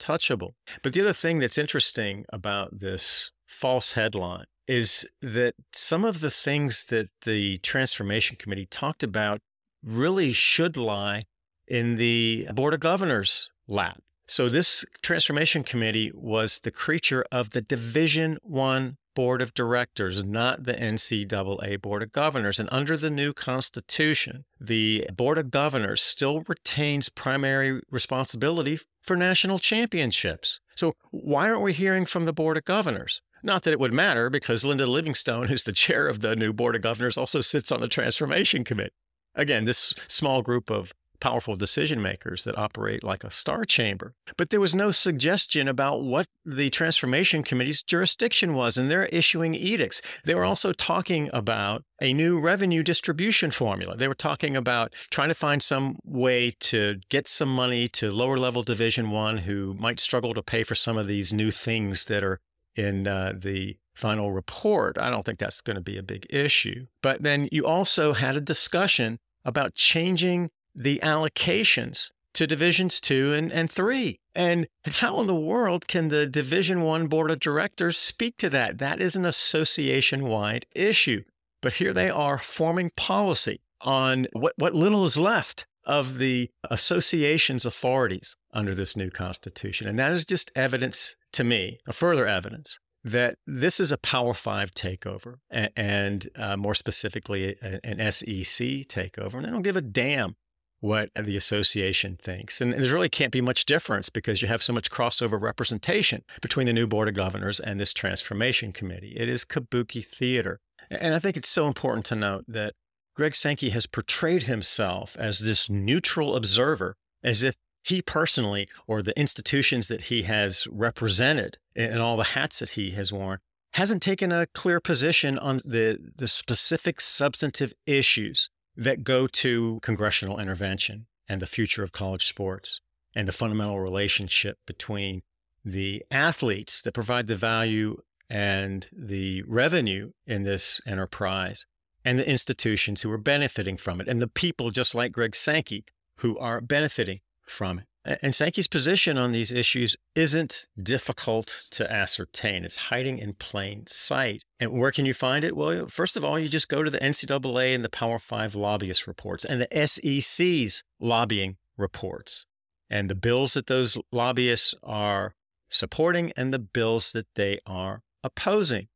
touchable. But the other thing that's interesting about this false headline is that some of the things that the Transformation Committee talked about really should lie in the Board of Governors lap. So this Transformation Committee was the creature of the Division 1 board of directors, not the NCAA board of governors. And under the new constitution, the board of governors still retains primary responsibility for national championships. So why aren't we hearing from the board of governors? Not that it would matter because Linda Livingstone, who's the chair of the new board of governors, also sits on the transformation committee. Again, this small group of powerful decision makers that operate like a star chamber. But there was no suggestion about what the transformation committee's jurisdiction was, and they're issuing edicts. They were also talking about a new revenue distribution formula. They were talking about trying to find some way to get some money to lower level division 1 who might struggle to pay for some of these new things that are in uh, the final report. I don't think that's going to be a big issue. But then you also had a discussion about changing the allocations to divisions two and, and three. And how in the world can the division one board of directors speak to that? That is an association wide issue. But here they are forming policy on what, what little is left of the association's authorities under this new constitution. And that is just evidence to me, a further evidence that this is a Power Five takeover, and, uh, more specifically, an SEC takeover. And they don't give a damn what the association thinks. And there really can't be much difference because you have so much crossover representation between the new board of governors and this transformation committee. It is kabuki theater. And I think it's so important to note that Greg Sankey has portrayed himself as this neutral observer, as if he personally or the institutions that he has represented and all the hats that he has worn hasn't taken a clear position on the, the specific substantive issues that go to congressional intervention and the future of college sports and the fundamental relationship between the athletes that provide the value and the revenue in this enterprise and the institutions who are benefiting from it and the people just like Greg Sankey who are benefiting from it. And Sankey's position on these issues isn't difficult to ascertain. It's hiding in plain sight. And where can you find it? Well, first of all, you just go to the NCAA and the Power Five lobbyist reports and the SEC's lobbying reports and the bills that those lobbyists are supporting and the bills that they are opposing.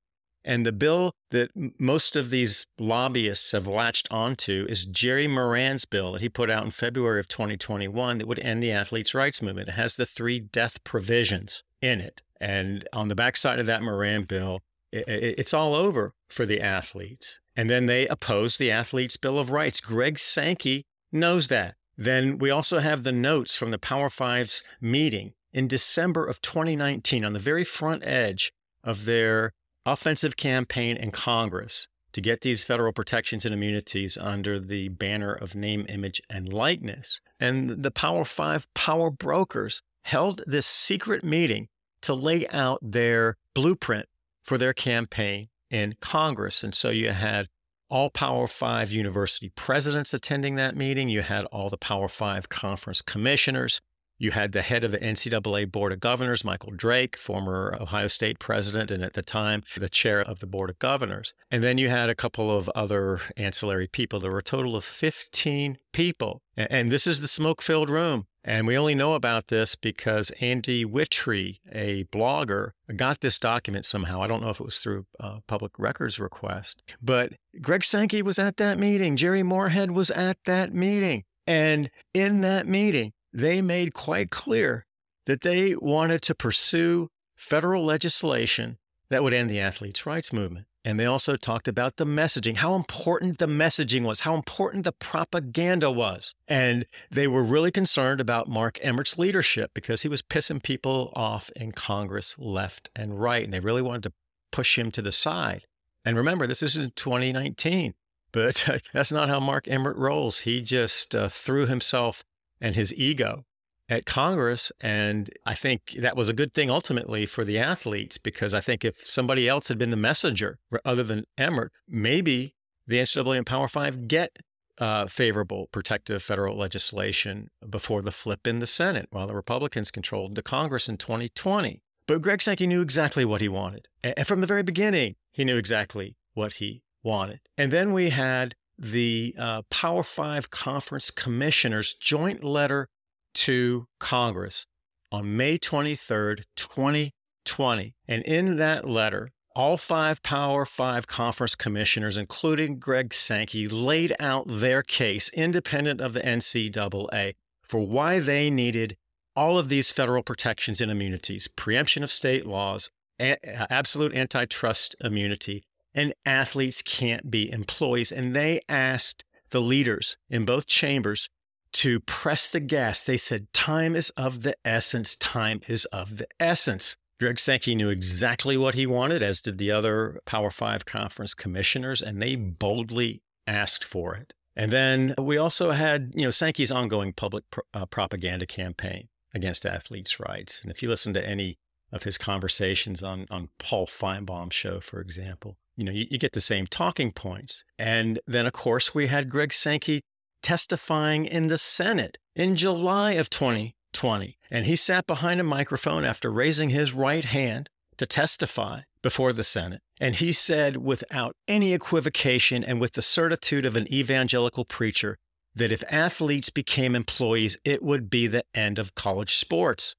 And the bill that most of these lobbyists have latched onto is Jerry Moran's bill that he put out in February of 2021 that would end the athletes' rights movement. It has the three death provisions in it. And on the backside of that Moran bill, it's all over for the athletes. And then they oppose the athletes' Bill of Rights. Greg Sankey knows that. Then we also have the notes from the Power Five's meeting in December of 2019 on the very front edge of their offensive campaign in Congress to get these federal protections and immunities under the banner of name, image, and likeness. And the Power Five power brokers held this secret meeting to lay out their blueprint for their campaign in Congress. And so you had all Power Five university presidents attending that meeting. You had all the Power Five conference commissioners. You had the head of the NCAA Board of Governors, Michael Drake, former Ohio State president, and at the time, the chair of the Board of Governors. And then you had a couple of other ancillary people. There were a total of 15 people. And this is the smoke filled room. And we only know about this because Andy Wittry, a blogger, got this document somehow. I don't know if it was through a public records request, but Greg Sankey was at that meeting. Jere Morehead was at that meeting. And in that meeting, they made quite clear that they wanted to pursue federal legislation that would end the athletes' rights movement. And they also talked about the messaging, how important the messaging was, how important the propaganda was. And they were really concerned about Mark Emmert's leadership because he was pissing people off in Congress left and right. And they really wanted to push him to the side. And remember, this is in 2019, but that's not how Mark Emmert rolls. He just uh, threw himself and his ego at Congress. And I think that was a good thing ultimately for the athletes because I think if somebody else had been the messenger other than Emmert, maybe the NCAA and Power Five get uh, favorable protective federal legislation before the flip in the Senate while the Republicans controlled the Congress in 2020. But Greg Sankey knew exactly what he wanted. And from the very beginning, he knew exactly what he wanted. And then we had the uh, Power Five Conference Commissioners' joint letter to Congress on May 23rd, 2020. And in that letter, all five Power Five Conference commissioners, including Greg Sankey, laid out their case, independent of the NCAA, for why they needed all of these federal protections and immunities preemption of state laws, a- absolute antitrust immunity, and athletes can't be employees. And they asked the leaders in both chambers to press the gas. They said, Time is of the essence. Time is of the essence. Greg Sankey knew exactly what he wanted, as did the other Power Five conference commissioners, and they boldly asked for it. And then we also had, you know, Sankey's ongoing public pro- uh, propaganda campaign against athletes' rights. And if you listen to any of his conversations on, on Paul Finebaum's show, for example, you know, you, you get the same talking points. And then, of course, we had Greg Sankey testifying in the Senate in July of 2020. And he sat behind a microphone after raising his right hand to testify before the Senate. And he said, without any equivocation and with the certitude of an evangelical preacher, that if athletes became employees, it would be the end of college sports.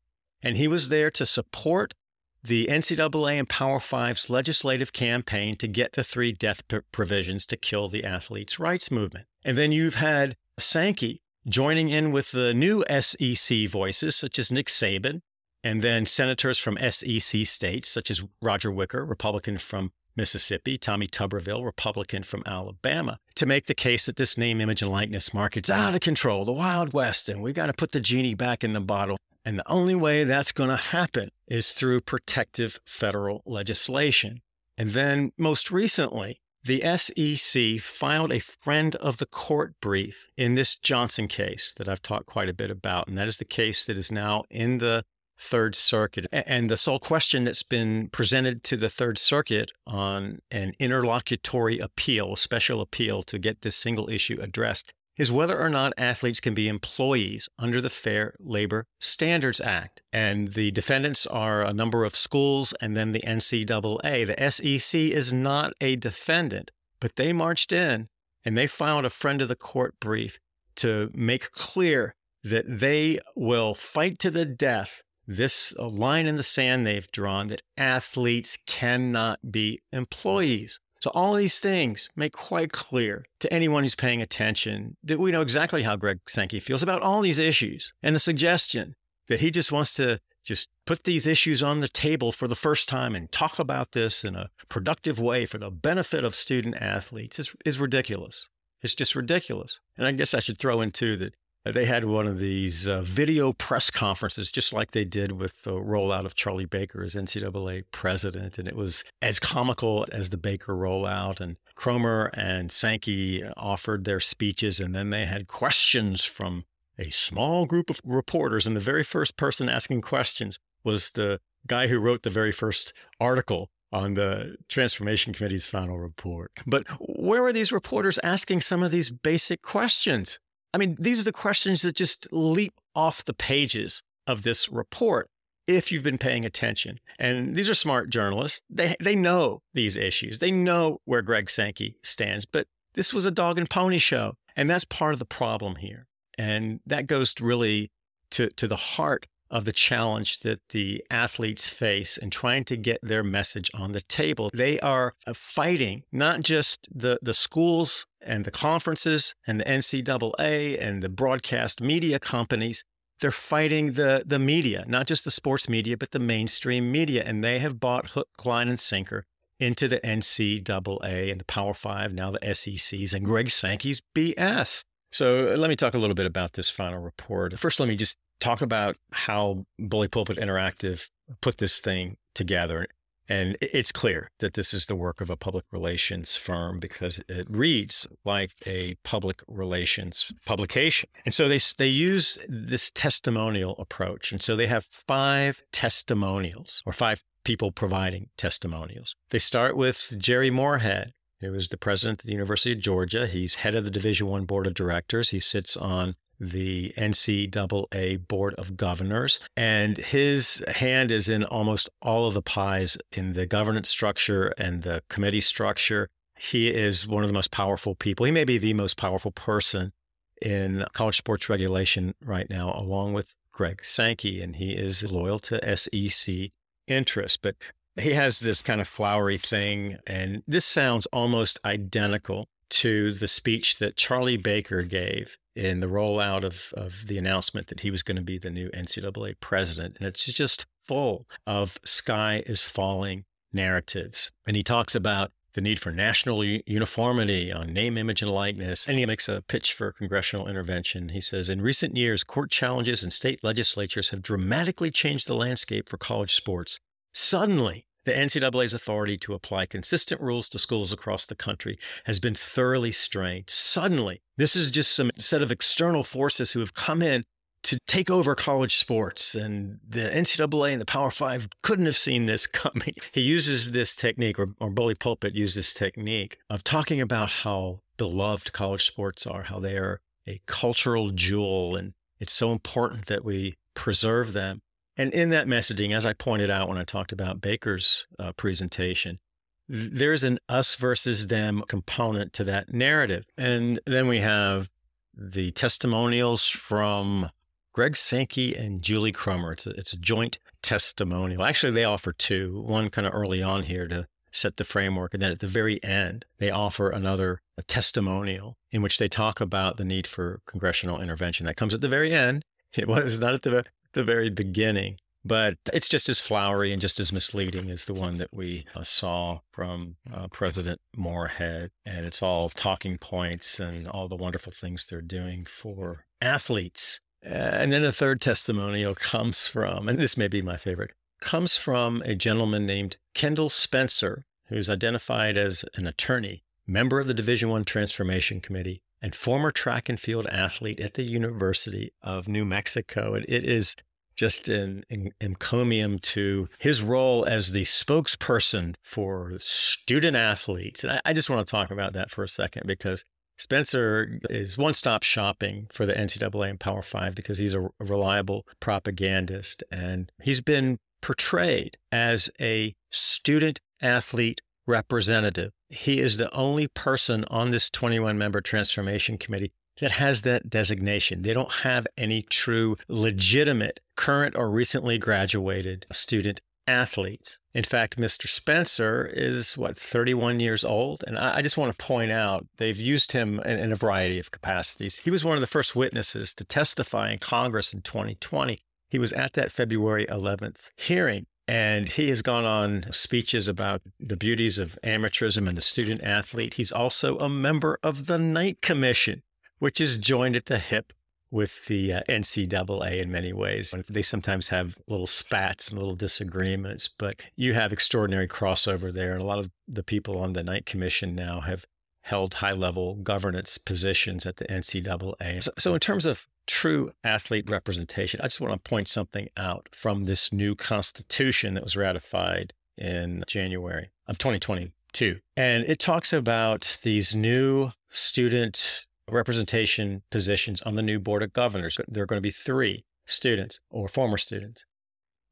And he was there to support the NCAA and Power Five's legislative campaign to get the three death p- provisions to kill the athletes' rights movement. And then you've had Sankey joining in with the new SEC voices, such as Nick Saban, and then senators from SEC states, such as Roger Wicker, Republican from Mississippi, Tommy Tuberville, Republican from Alabama, to make the case that this name, image, and likeness market's out of control, the Wild West, and we've got to put the genie back in the bottle. And the only way that's going to happen is through protective federal legislation. And then most recently, the SEC filed a friend of the court brief in this Johnson case that I've talked quite a bit about. And that is the case that is now in the Third Circuit. And the sole question that's been presented to the Third Circuit on an interlocutory appeal, a special appeal to get this single issue addressed, is whether or not athletes can be employees under the Fair Labor Standards Act. And the defendants are a number of schools and then the NCAA. The SEC is not a defendant, but they marched in and they filed a friend of the court brief to make clear that they will fight to the death this line in the sand they've drawn that athletes cannot be employees. So, all these things make quite clear to anyone who's paying attention that we know exactly how Greg Sankey feels about all these issues. And the suggestion that he just wants to just put these issues on the table for the first time and talk about this in a productive way for the benefit of student athletes is, is ridiculous. It's just ridiculous. And I guess I should throw in too that they had one of these uh, video press conferences, just like they did with the rollout of Charlie Baker as NCAA president. And it was as comical as the Baker rollout. And Cromer and Sankey offered their speeches, and then they had questions from a small group of reporters. And the very first person asking questions was the guy who wrote the very first article on the Transformation Committee's final report. But where were these reporters asking some of these basic questions? I mean, these are the questions that just leap off the pages of this report if you've been paying attention. And these are smart journalists. They, they know these issues, they know where Greg Sankey stands. But this was a dog and pony show. And that's part of the problem here. And that goes really to, to the heart of the challenge that the athletes face in trying to get their message on the table. They are fighting not just the, the schools and the conferences and the NCAA and the broadcast media companies. They're fighting the, the media, not just the sports media, but the mainstream media. And they have bought hook, line, and sinker into the NCAA and the Power Five, now the SECs, and Greg Sankey's BS. So uh, let me talk a little bit about this final report. First, let me just talk about how Bully Pulpit Interactive put this thing together. And it's clear that this is the work of a public relations firm because it reads like a public relations publication. And so they, they use this testimonial approach. And so they have five testimonials or five people providing testimonials. They start with Jere Morehead, who is the president of the University of Georgia. He's head of the Division One Board of Directors. He sits on the NCAA Board of Governors, and his hand is in almost all of the pies in the governance structure and the committee structure. He is one of the most powerful people. He may be the most powerful person in college sports regulation right now, along with Greg Sankey, and he is loyal to SEC interests. But he has this kind of flowery thing, and this sounds almost identical to the speech that Charlie Baker gave in the rollout of, of the announcement that he was going to be the new NCAA president. And it's just full of sky is falling narratives. And he talks about the need for national uniformity on name, image, and likeness. And he makes a pitch for congressional intervention. He says In recent years, court challenges and state legislatures have dramatically changed the landscape for college sports. Suddenly, the NCAA's authority to apply consistent rules to schools across the country has been thoroughly strained. Suddenly, this is just some set of external forces who have come in to take over college sports. And the NCAA and the Power Five couldn't have seen this coming. He uses this technique, or, or Bully Pulpit uses this technique of talking about how beloved college sports are, how they are a cultural jewel, and it's so important that we preserve them. And in that messaging, as I pointed out when I talked about Baker's uh, presentation, there's an us versus them component to that narrative. And then we have the testimonials from Greg Sankey and Julie Cromer. It's a, it's a joint testimonial. Actually, they offer two one kind of early on here to set the framework. And then at the very end, they offer another testimonial in which they talk about the need for congressional intervention. That comes at the very end. It was not at the the very beginning. But it's just as flowery and just as misleading as the one that we uh, saw from uh, President Morehead. And it's all talking points and all the wonderful things they're doing for athletes. And then the third testimonial comes from, and this may be my favorite, comes from a gentleman named Kendall Spencer, who's identified as an attorney, member of the Division One Transformation Committee, and former track and field athlete at the University of New Mexico. And it is just an, encomium to his role as the spokesperson for student athletes. And I, I just want to talk about that for a second because Spencer is one stop shopping for the NCAA and Power Five because he's a reliable propagandist. And he's been portrayed as a student athlete representative. He is the only person on this 21 member transformation committee that has that designation. They don't have any true legitimate current or recently graduated student athletes. In fact, Mr. Spencer is what, 31 years old? And I, just want to point out they've used him in, in a variety of capacities. He was one of the first witnesses to testify in Congress in 2020. He was at that February 11th hearing. And he has gone on speeches about the beauties of amateurism and the student athlete. He's also a member of the Knight Commission, which is joined at the hip with the uh, NCAA in many ways. They sometimes have little spats and little disagreements, but you have extraordinary crossover there. And a lot of the people on the Knight Commission now have held high level governance positions at the NCAA. So, so, in terms of true athlete representation, I just want to point something out from this new constitution that was ratified in January of 2022. And it talks about these new student representation positions on the new board of governors. There are going to be three students or former students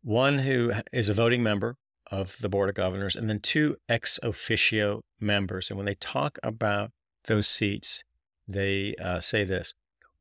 one who is a voting member of the board of governors, and then two ex officio members. And when they talk about those seats, they uh, say this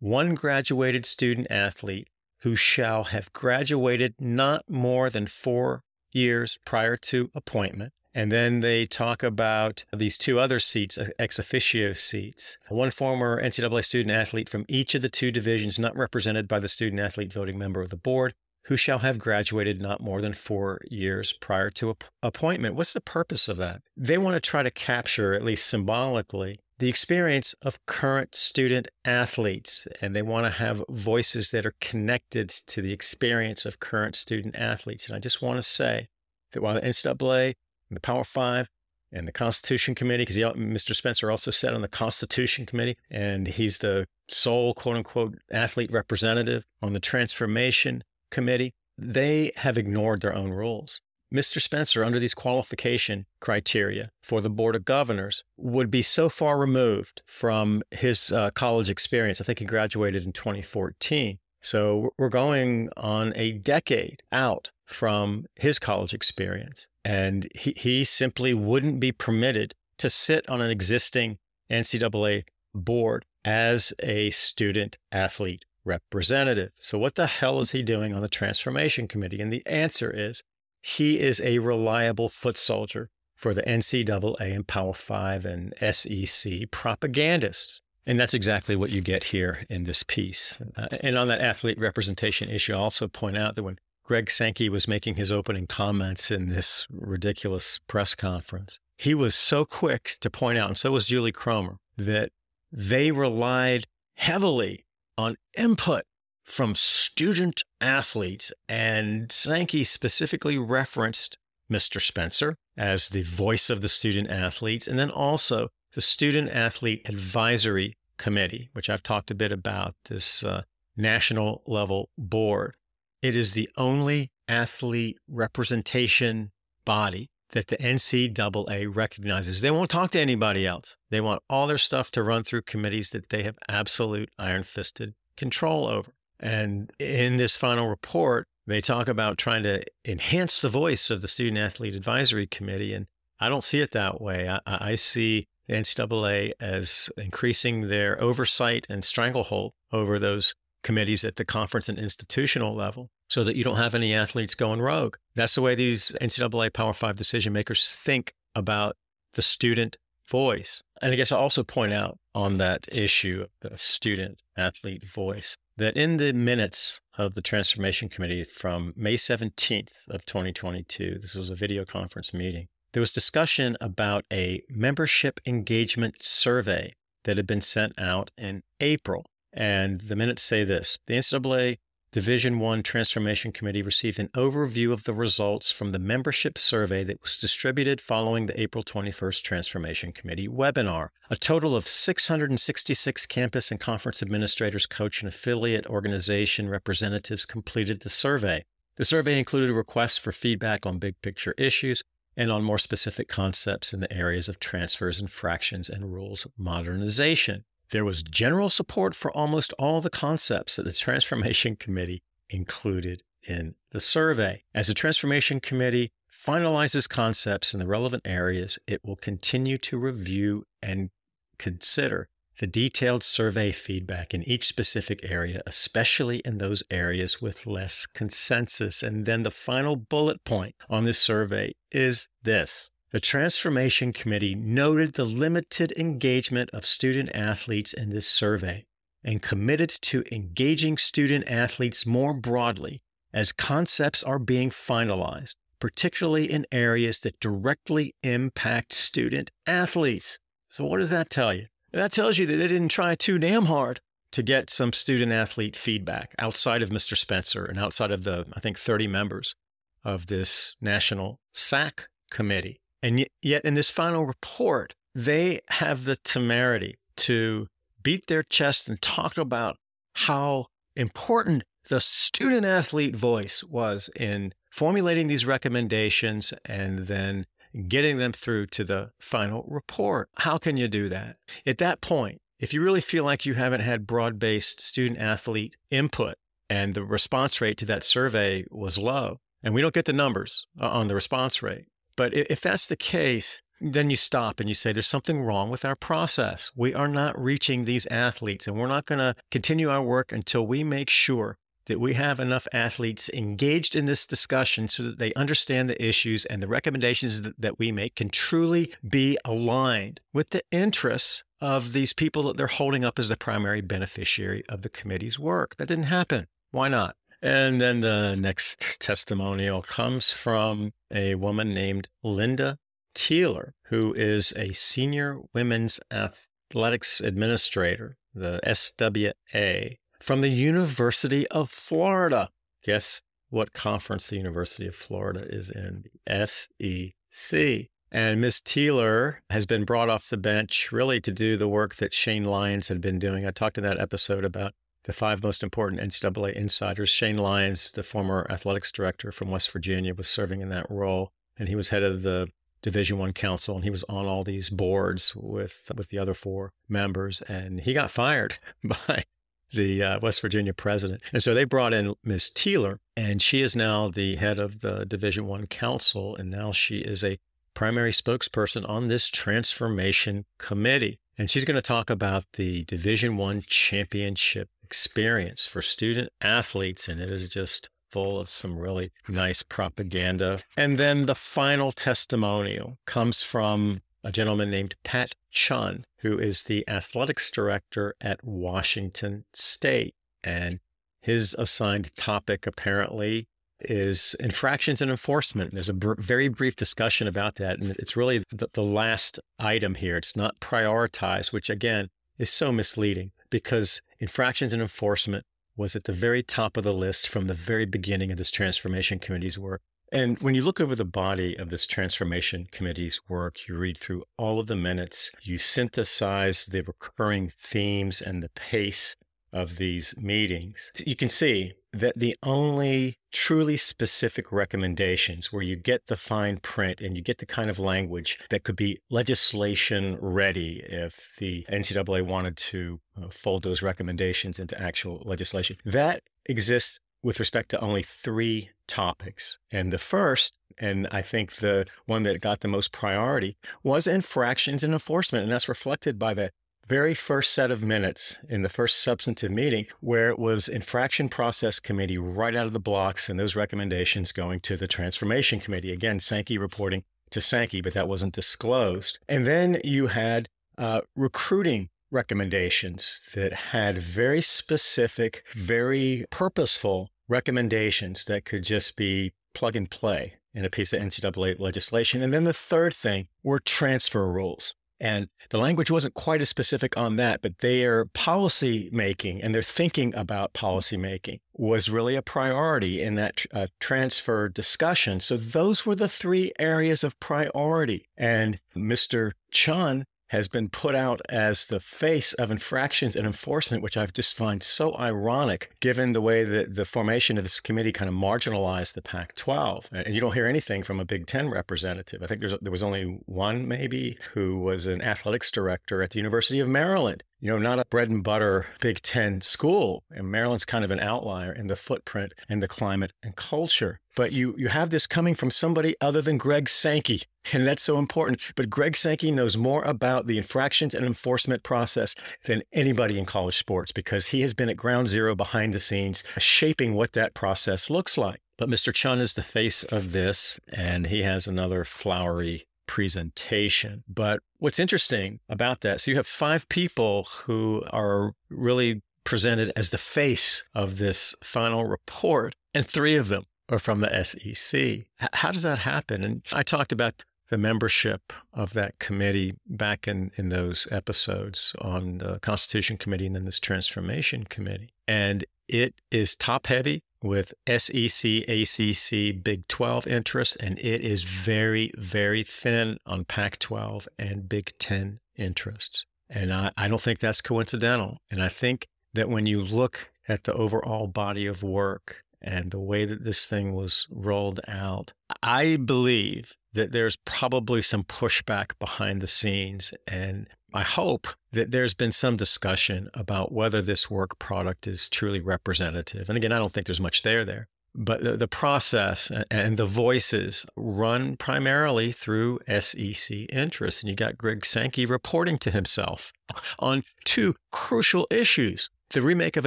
one graduated student athlete who shall have graduated not more than four years prior to appointment and then they talk about these two other seats, uh, ex officio seats. One former NCAA student athlete from each of the two divisions not represented by the student athlete voting member of the board who shall have graduated not more than four years prior to appointment. What's the purpose of that? They want to try to capture, at least symbolically, the experience of current student athletes, and they want to have voices that are connected to the experience of current student athletes. And I just want to say that while the NCAA and the Power Five and the Constitution Committee, because Mr. Spencer also sat on the Constitution Committee, and he's the sole quote unquote athlete representative on the Transformation Committee. They have ignored their own rules. Mr. Spencer, under these qualification criteria for the Board of Governors, would be so far removed from his uh, college experience. I think he graduated in 2014. So we're going on a decade out from his college experience. And he, he simply wouldn't be permitted to sit on an existing NCAA board as a student athlete representative. So, what the hell is he doing on the transformation committee? And the answer is he is a reliable foot soldier for the NCAA and Power Five and SEC propagandists. And that's exactly what you get here in this piece. Uh, and on that athlete representation issue, I'll also point out that when Greg Sankey was making his opening comments in this ridiculous press conference, he was so quick to point out, and so was Julie Cromer, that they relied heavily on input from student athletes. And Sankey specifically referenced Mr. Spencer as the voice of the student athletes, and then also the Student Athlete Advisory Committee, which I've talked a bit about, this uh, national level board it is the only athlete representation body that the NCAA recognizes. They won't talk to anybody else. They want all their stuff to run through committees that they have absolute iron fisted control over. And in this final report, they talk about trying to enhance the voice of the Student Athlete Advisory Committee. And I don't see it that way. I, I see the NCAA as increasing their oversight and stranglehold over those committees at the conference and institutional level so that you don't have any athletes going rogue. That's the way these NCAA Power Five decision makers think about the student voice. And I guess I'll also point out on that issue, of the student athlete voice, that in the minutes of the Transformation Committee from May 17th of 2022, this was a video conference meeting, there was discussion about a membership engagement survey that had been sent out in April. And the minutes say this the NCAA Division 1 Transformation Committee received an overview of the results from the membership survey that was distributed following the April 21st Transformation Committee webinar. A total of 666 campus and conference administrators, coach, and affiliate organization representatives completed the survey. The survey included requests for feedback on big picture issues and on more specific concepts in the areas of transfers and fractions and rules modernization. There was general support for almost all the concepts that the Transformation Committee included in the survey. As the Transformation Committee finalizes concepts in the relevant areas, it will continue to review and consider the detailed survey feedback in each specific area, especially in those areas with less consensus. And then the final bullet point on this survey is this the Transformation Committee noted the limited engagement of student athletes in this survey and committed to engaging student athletes more broadly as concepts are being finalized, particularly in areas that directly impact student athletes. So, what does that tell you? That tells you that they didn't try too damn hard to get some student athlete feedback outside of Mr. Spencer and outside of the, I think, 30 members of this National SAC committee. And yet, in this final report, they have the temerity to beat their chest and talk about how important the student athlete voice was in formulating these recommendations and then getting them through to the final report. How can you do that? At that point, if you really feel like you haven't had broad based student athlete input and the response rate to that survey was low, and we don't get the numbers uh, on the response rate, but if that's the case, then you stop and you say, there's something wrong with our process. We are not reaching these athletes, and we're not going to continue our work until we make sure that we have enough athletes engaged in this discussion so that they understand the issues and the recommendations that, we make can truly be aligned with the interests of these people that they're holding up as the primary beneficiary of the committee's work. That didn't happen. Why not? And then the next testimonial comes from a woman named Lynda Tealer, who is a senior women's athletics administrator, the SWA, from the University of Florida. Guess what conference the University of Florida is in? The SEC. And Ms. Teeler has been brought off the bench really to do the work that Shane Lyons had been doing. I talked in that episode about the five most important NCAA insiders. Shane Lyons, the former athletics director from West Virginia, was serving in that role, and he was head of the Division One Council, and he was on all these boards with with the other four members, and he got fired by the uh, West Virginia president. And so they brought in Ms. Tealer, and she is now the head of the Division One Council, and now she is a primary spokesperson on this transformation committee. And she's going to talk about the Division One championship experience for student athletes, and it is just full of some really nice propaganda. And then the final testimonial comes from a gentleman named Pat Chun, who is the athletics director at Washington State. And his assigned topic apparently is infractions and enforcement. There's a br- very brief discussion about that. And it's really the, the last item here. It's not prioritized, which again is so misleading because infractions and enforcement was at the very top of the list from the very beginning of this transformation committee's work. And when you look over the body of this transformation committee's work, you read through all of the minutes, you synthesize the recurring themes and the pace of these meetings, you can see that the only truly specific recommendations where you get the fine print and you get the kind of language that could be legislation ready if the NCAA wanted to uh, fold those recommendations into actual legislation. That exists with respect to only three topics. And the first, and I think the one that got the most priority, was infractions and enforcement. And that's reflected by the very first set of minutes in the first substantive meeting where it was infraction process committee right out of the blocks and those recommendations going to the transformation committee. Again sankey reporting to sankey but that wasn't disclosed. And then you had uh, recruiting recommendations that had very specific very purposeful recommendations that could just be plug and play in a piece of ncaa legislation. And then the third thing were transfer rules And the language wasn't quite as specific on that, but their policy making and their thinking about policy making was really a priority in that uh, transfer discussion. So those were the three areas of priority. And Mr. Chun has been put out as the face of infractions and enforcement, which I've just find so ironic given the way that the formation of this committee kind of marginalized the Pac 12. And you don't hear anything from a Big Ten representative. I think there was only one, maybe, who was an athletics director at the University of Maryland you know, not a bread and butter Big Ten school. And Maryland's kind of an outlier in the footprint and the climate and culture. But you you have this coming from somebody other than Greg Sankey. And that's so important. But Greg Sankey knows more about the infractions and enforcement process than anybody in college sports because he has been at ground zero behind the scenes, shaping what that process looks like. But Mr. Chun is the face of this, and he has another flowery presentation. But what's interesting about that, so you have five people who are really presented as the face of this final report, and three of them are from the SEC. How does that happen? And I talked about the membership of that committee back in, in those episodes on the Constitution Committee and then this Transformation Committee. And it is top heavy with SEC, ACC, Big 12 interest, and it is very, very thin on Pac 12 and Big 10 interests. And I, I don't think that's coincidental. And I think that when you look at the overall body of work and the way that this thing was rolled out, I believe that there's probably some pushback behind the scenes. And I hope that there's been some discussion about whether this work product is truly representative. And again, I don't think there's much there there. But the, the process and the voices run primarily through SEC interests. And you got Greg Sankey reporting to himself on two crucial issues the remake of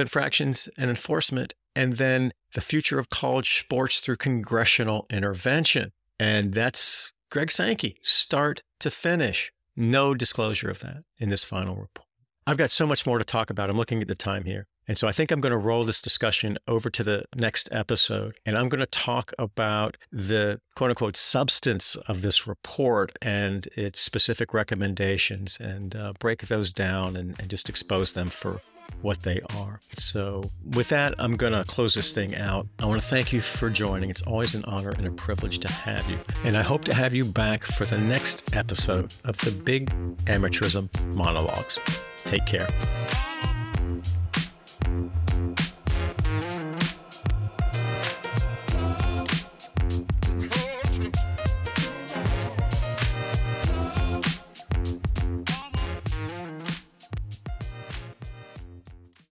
infractions and enforcement, and then the future of college sports through congressional intervention. And that's Greg Sankey, start to finish. No disclosure of that in this final report. I've got so much more to talk about. I'm looking at the time here. And so I think I'm going to roll this discussion over to the next episode. And I'm going to talk about the quote unquote substance of this report and its specific recommendations and uh, break those down and, and just expose them for what they are. So, with that, I'm going to close this thing out. I want to thank you for joining. It's always an honor and a privilege to have you. And I hope to have you back for the next episode of the Big Amateurism Monologues. Take care.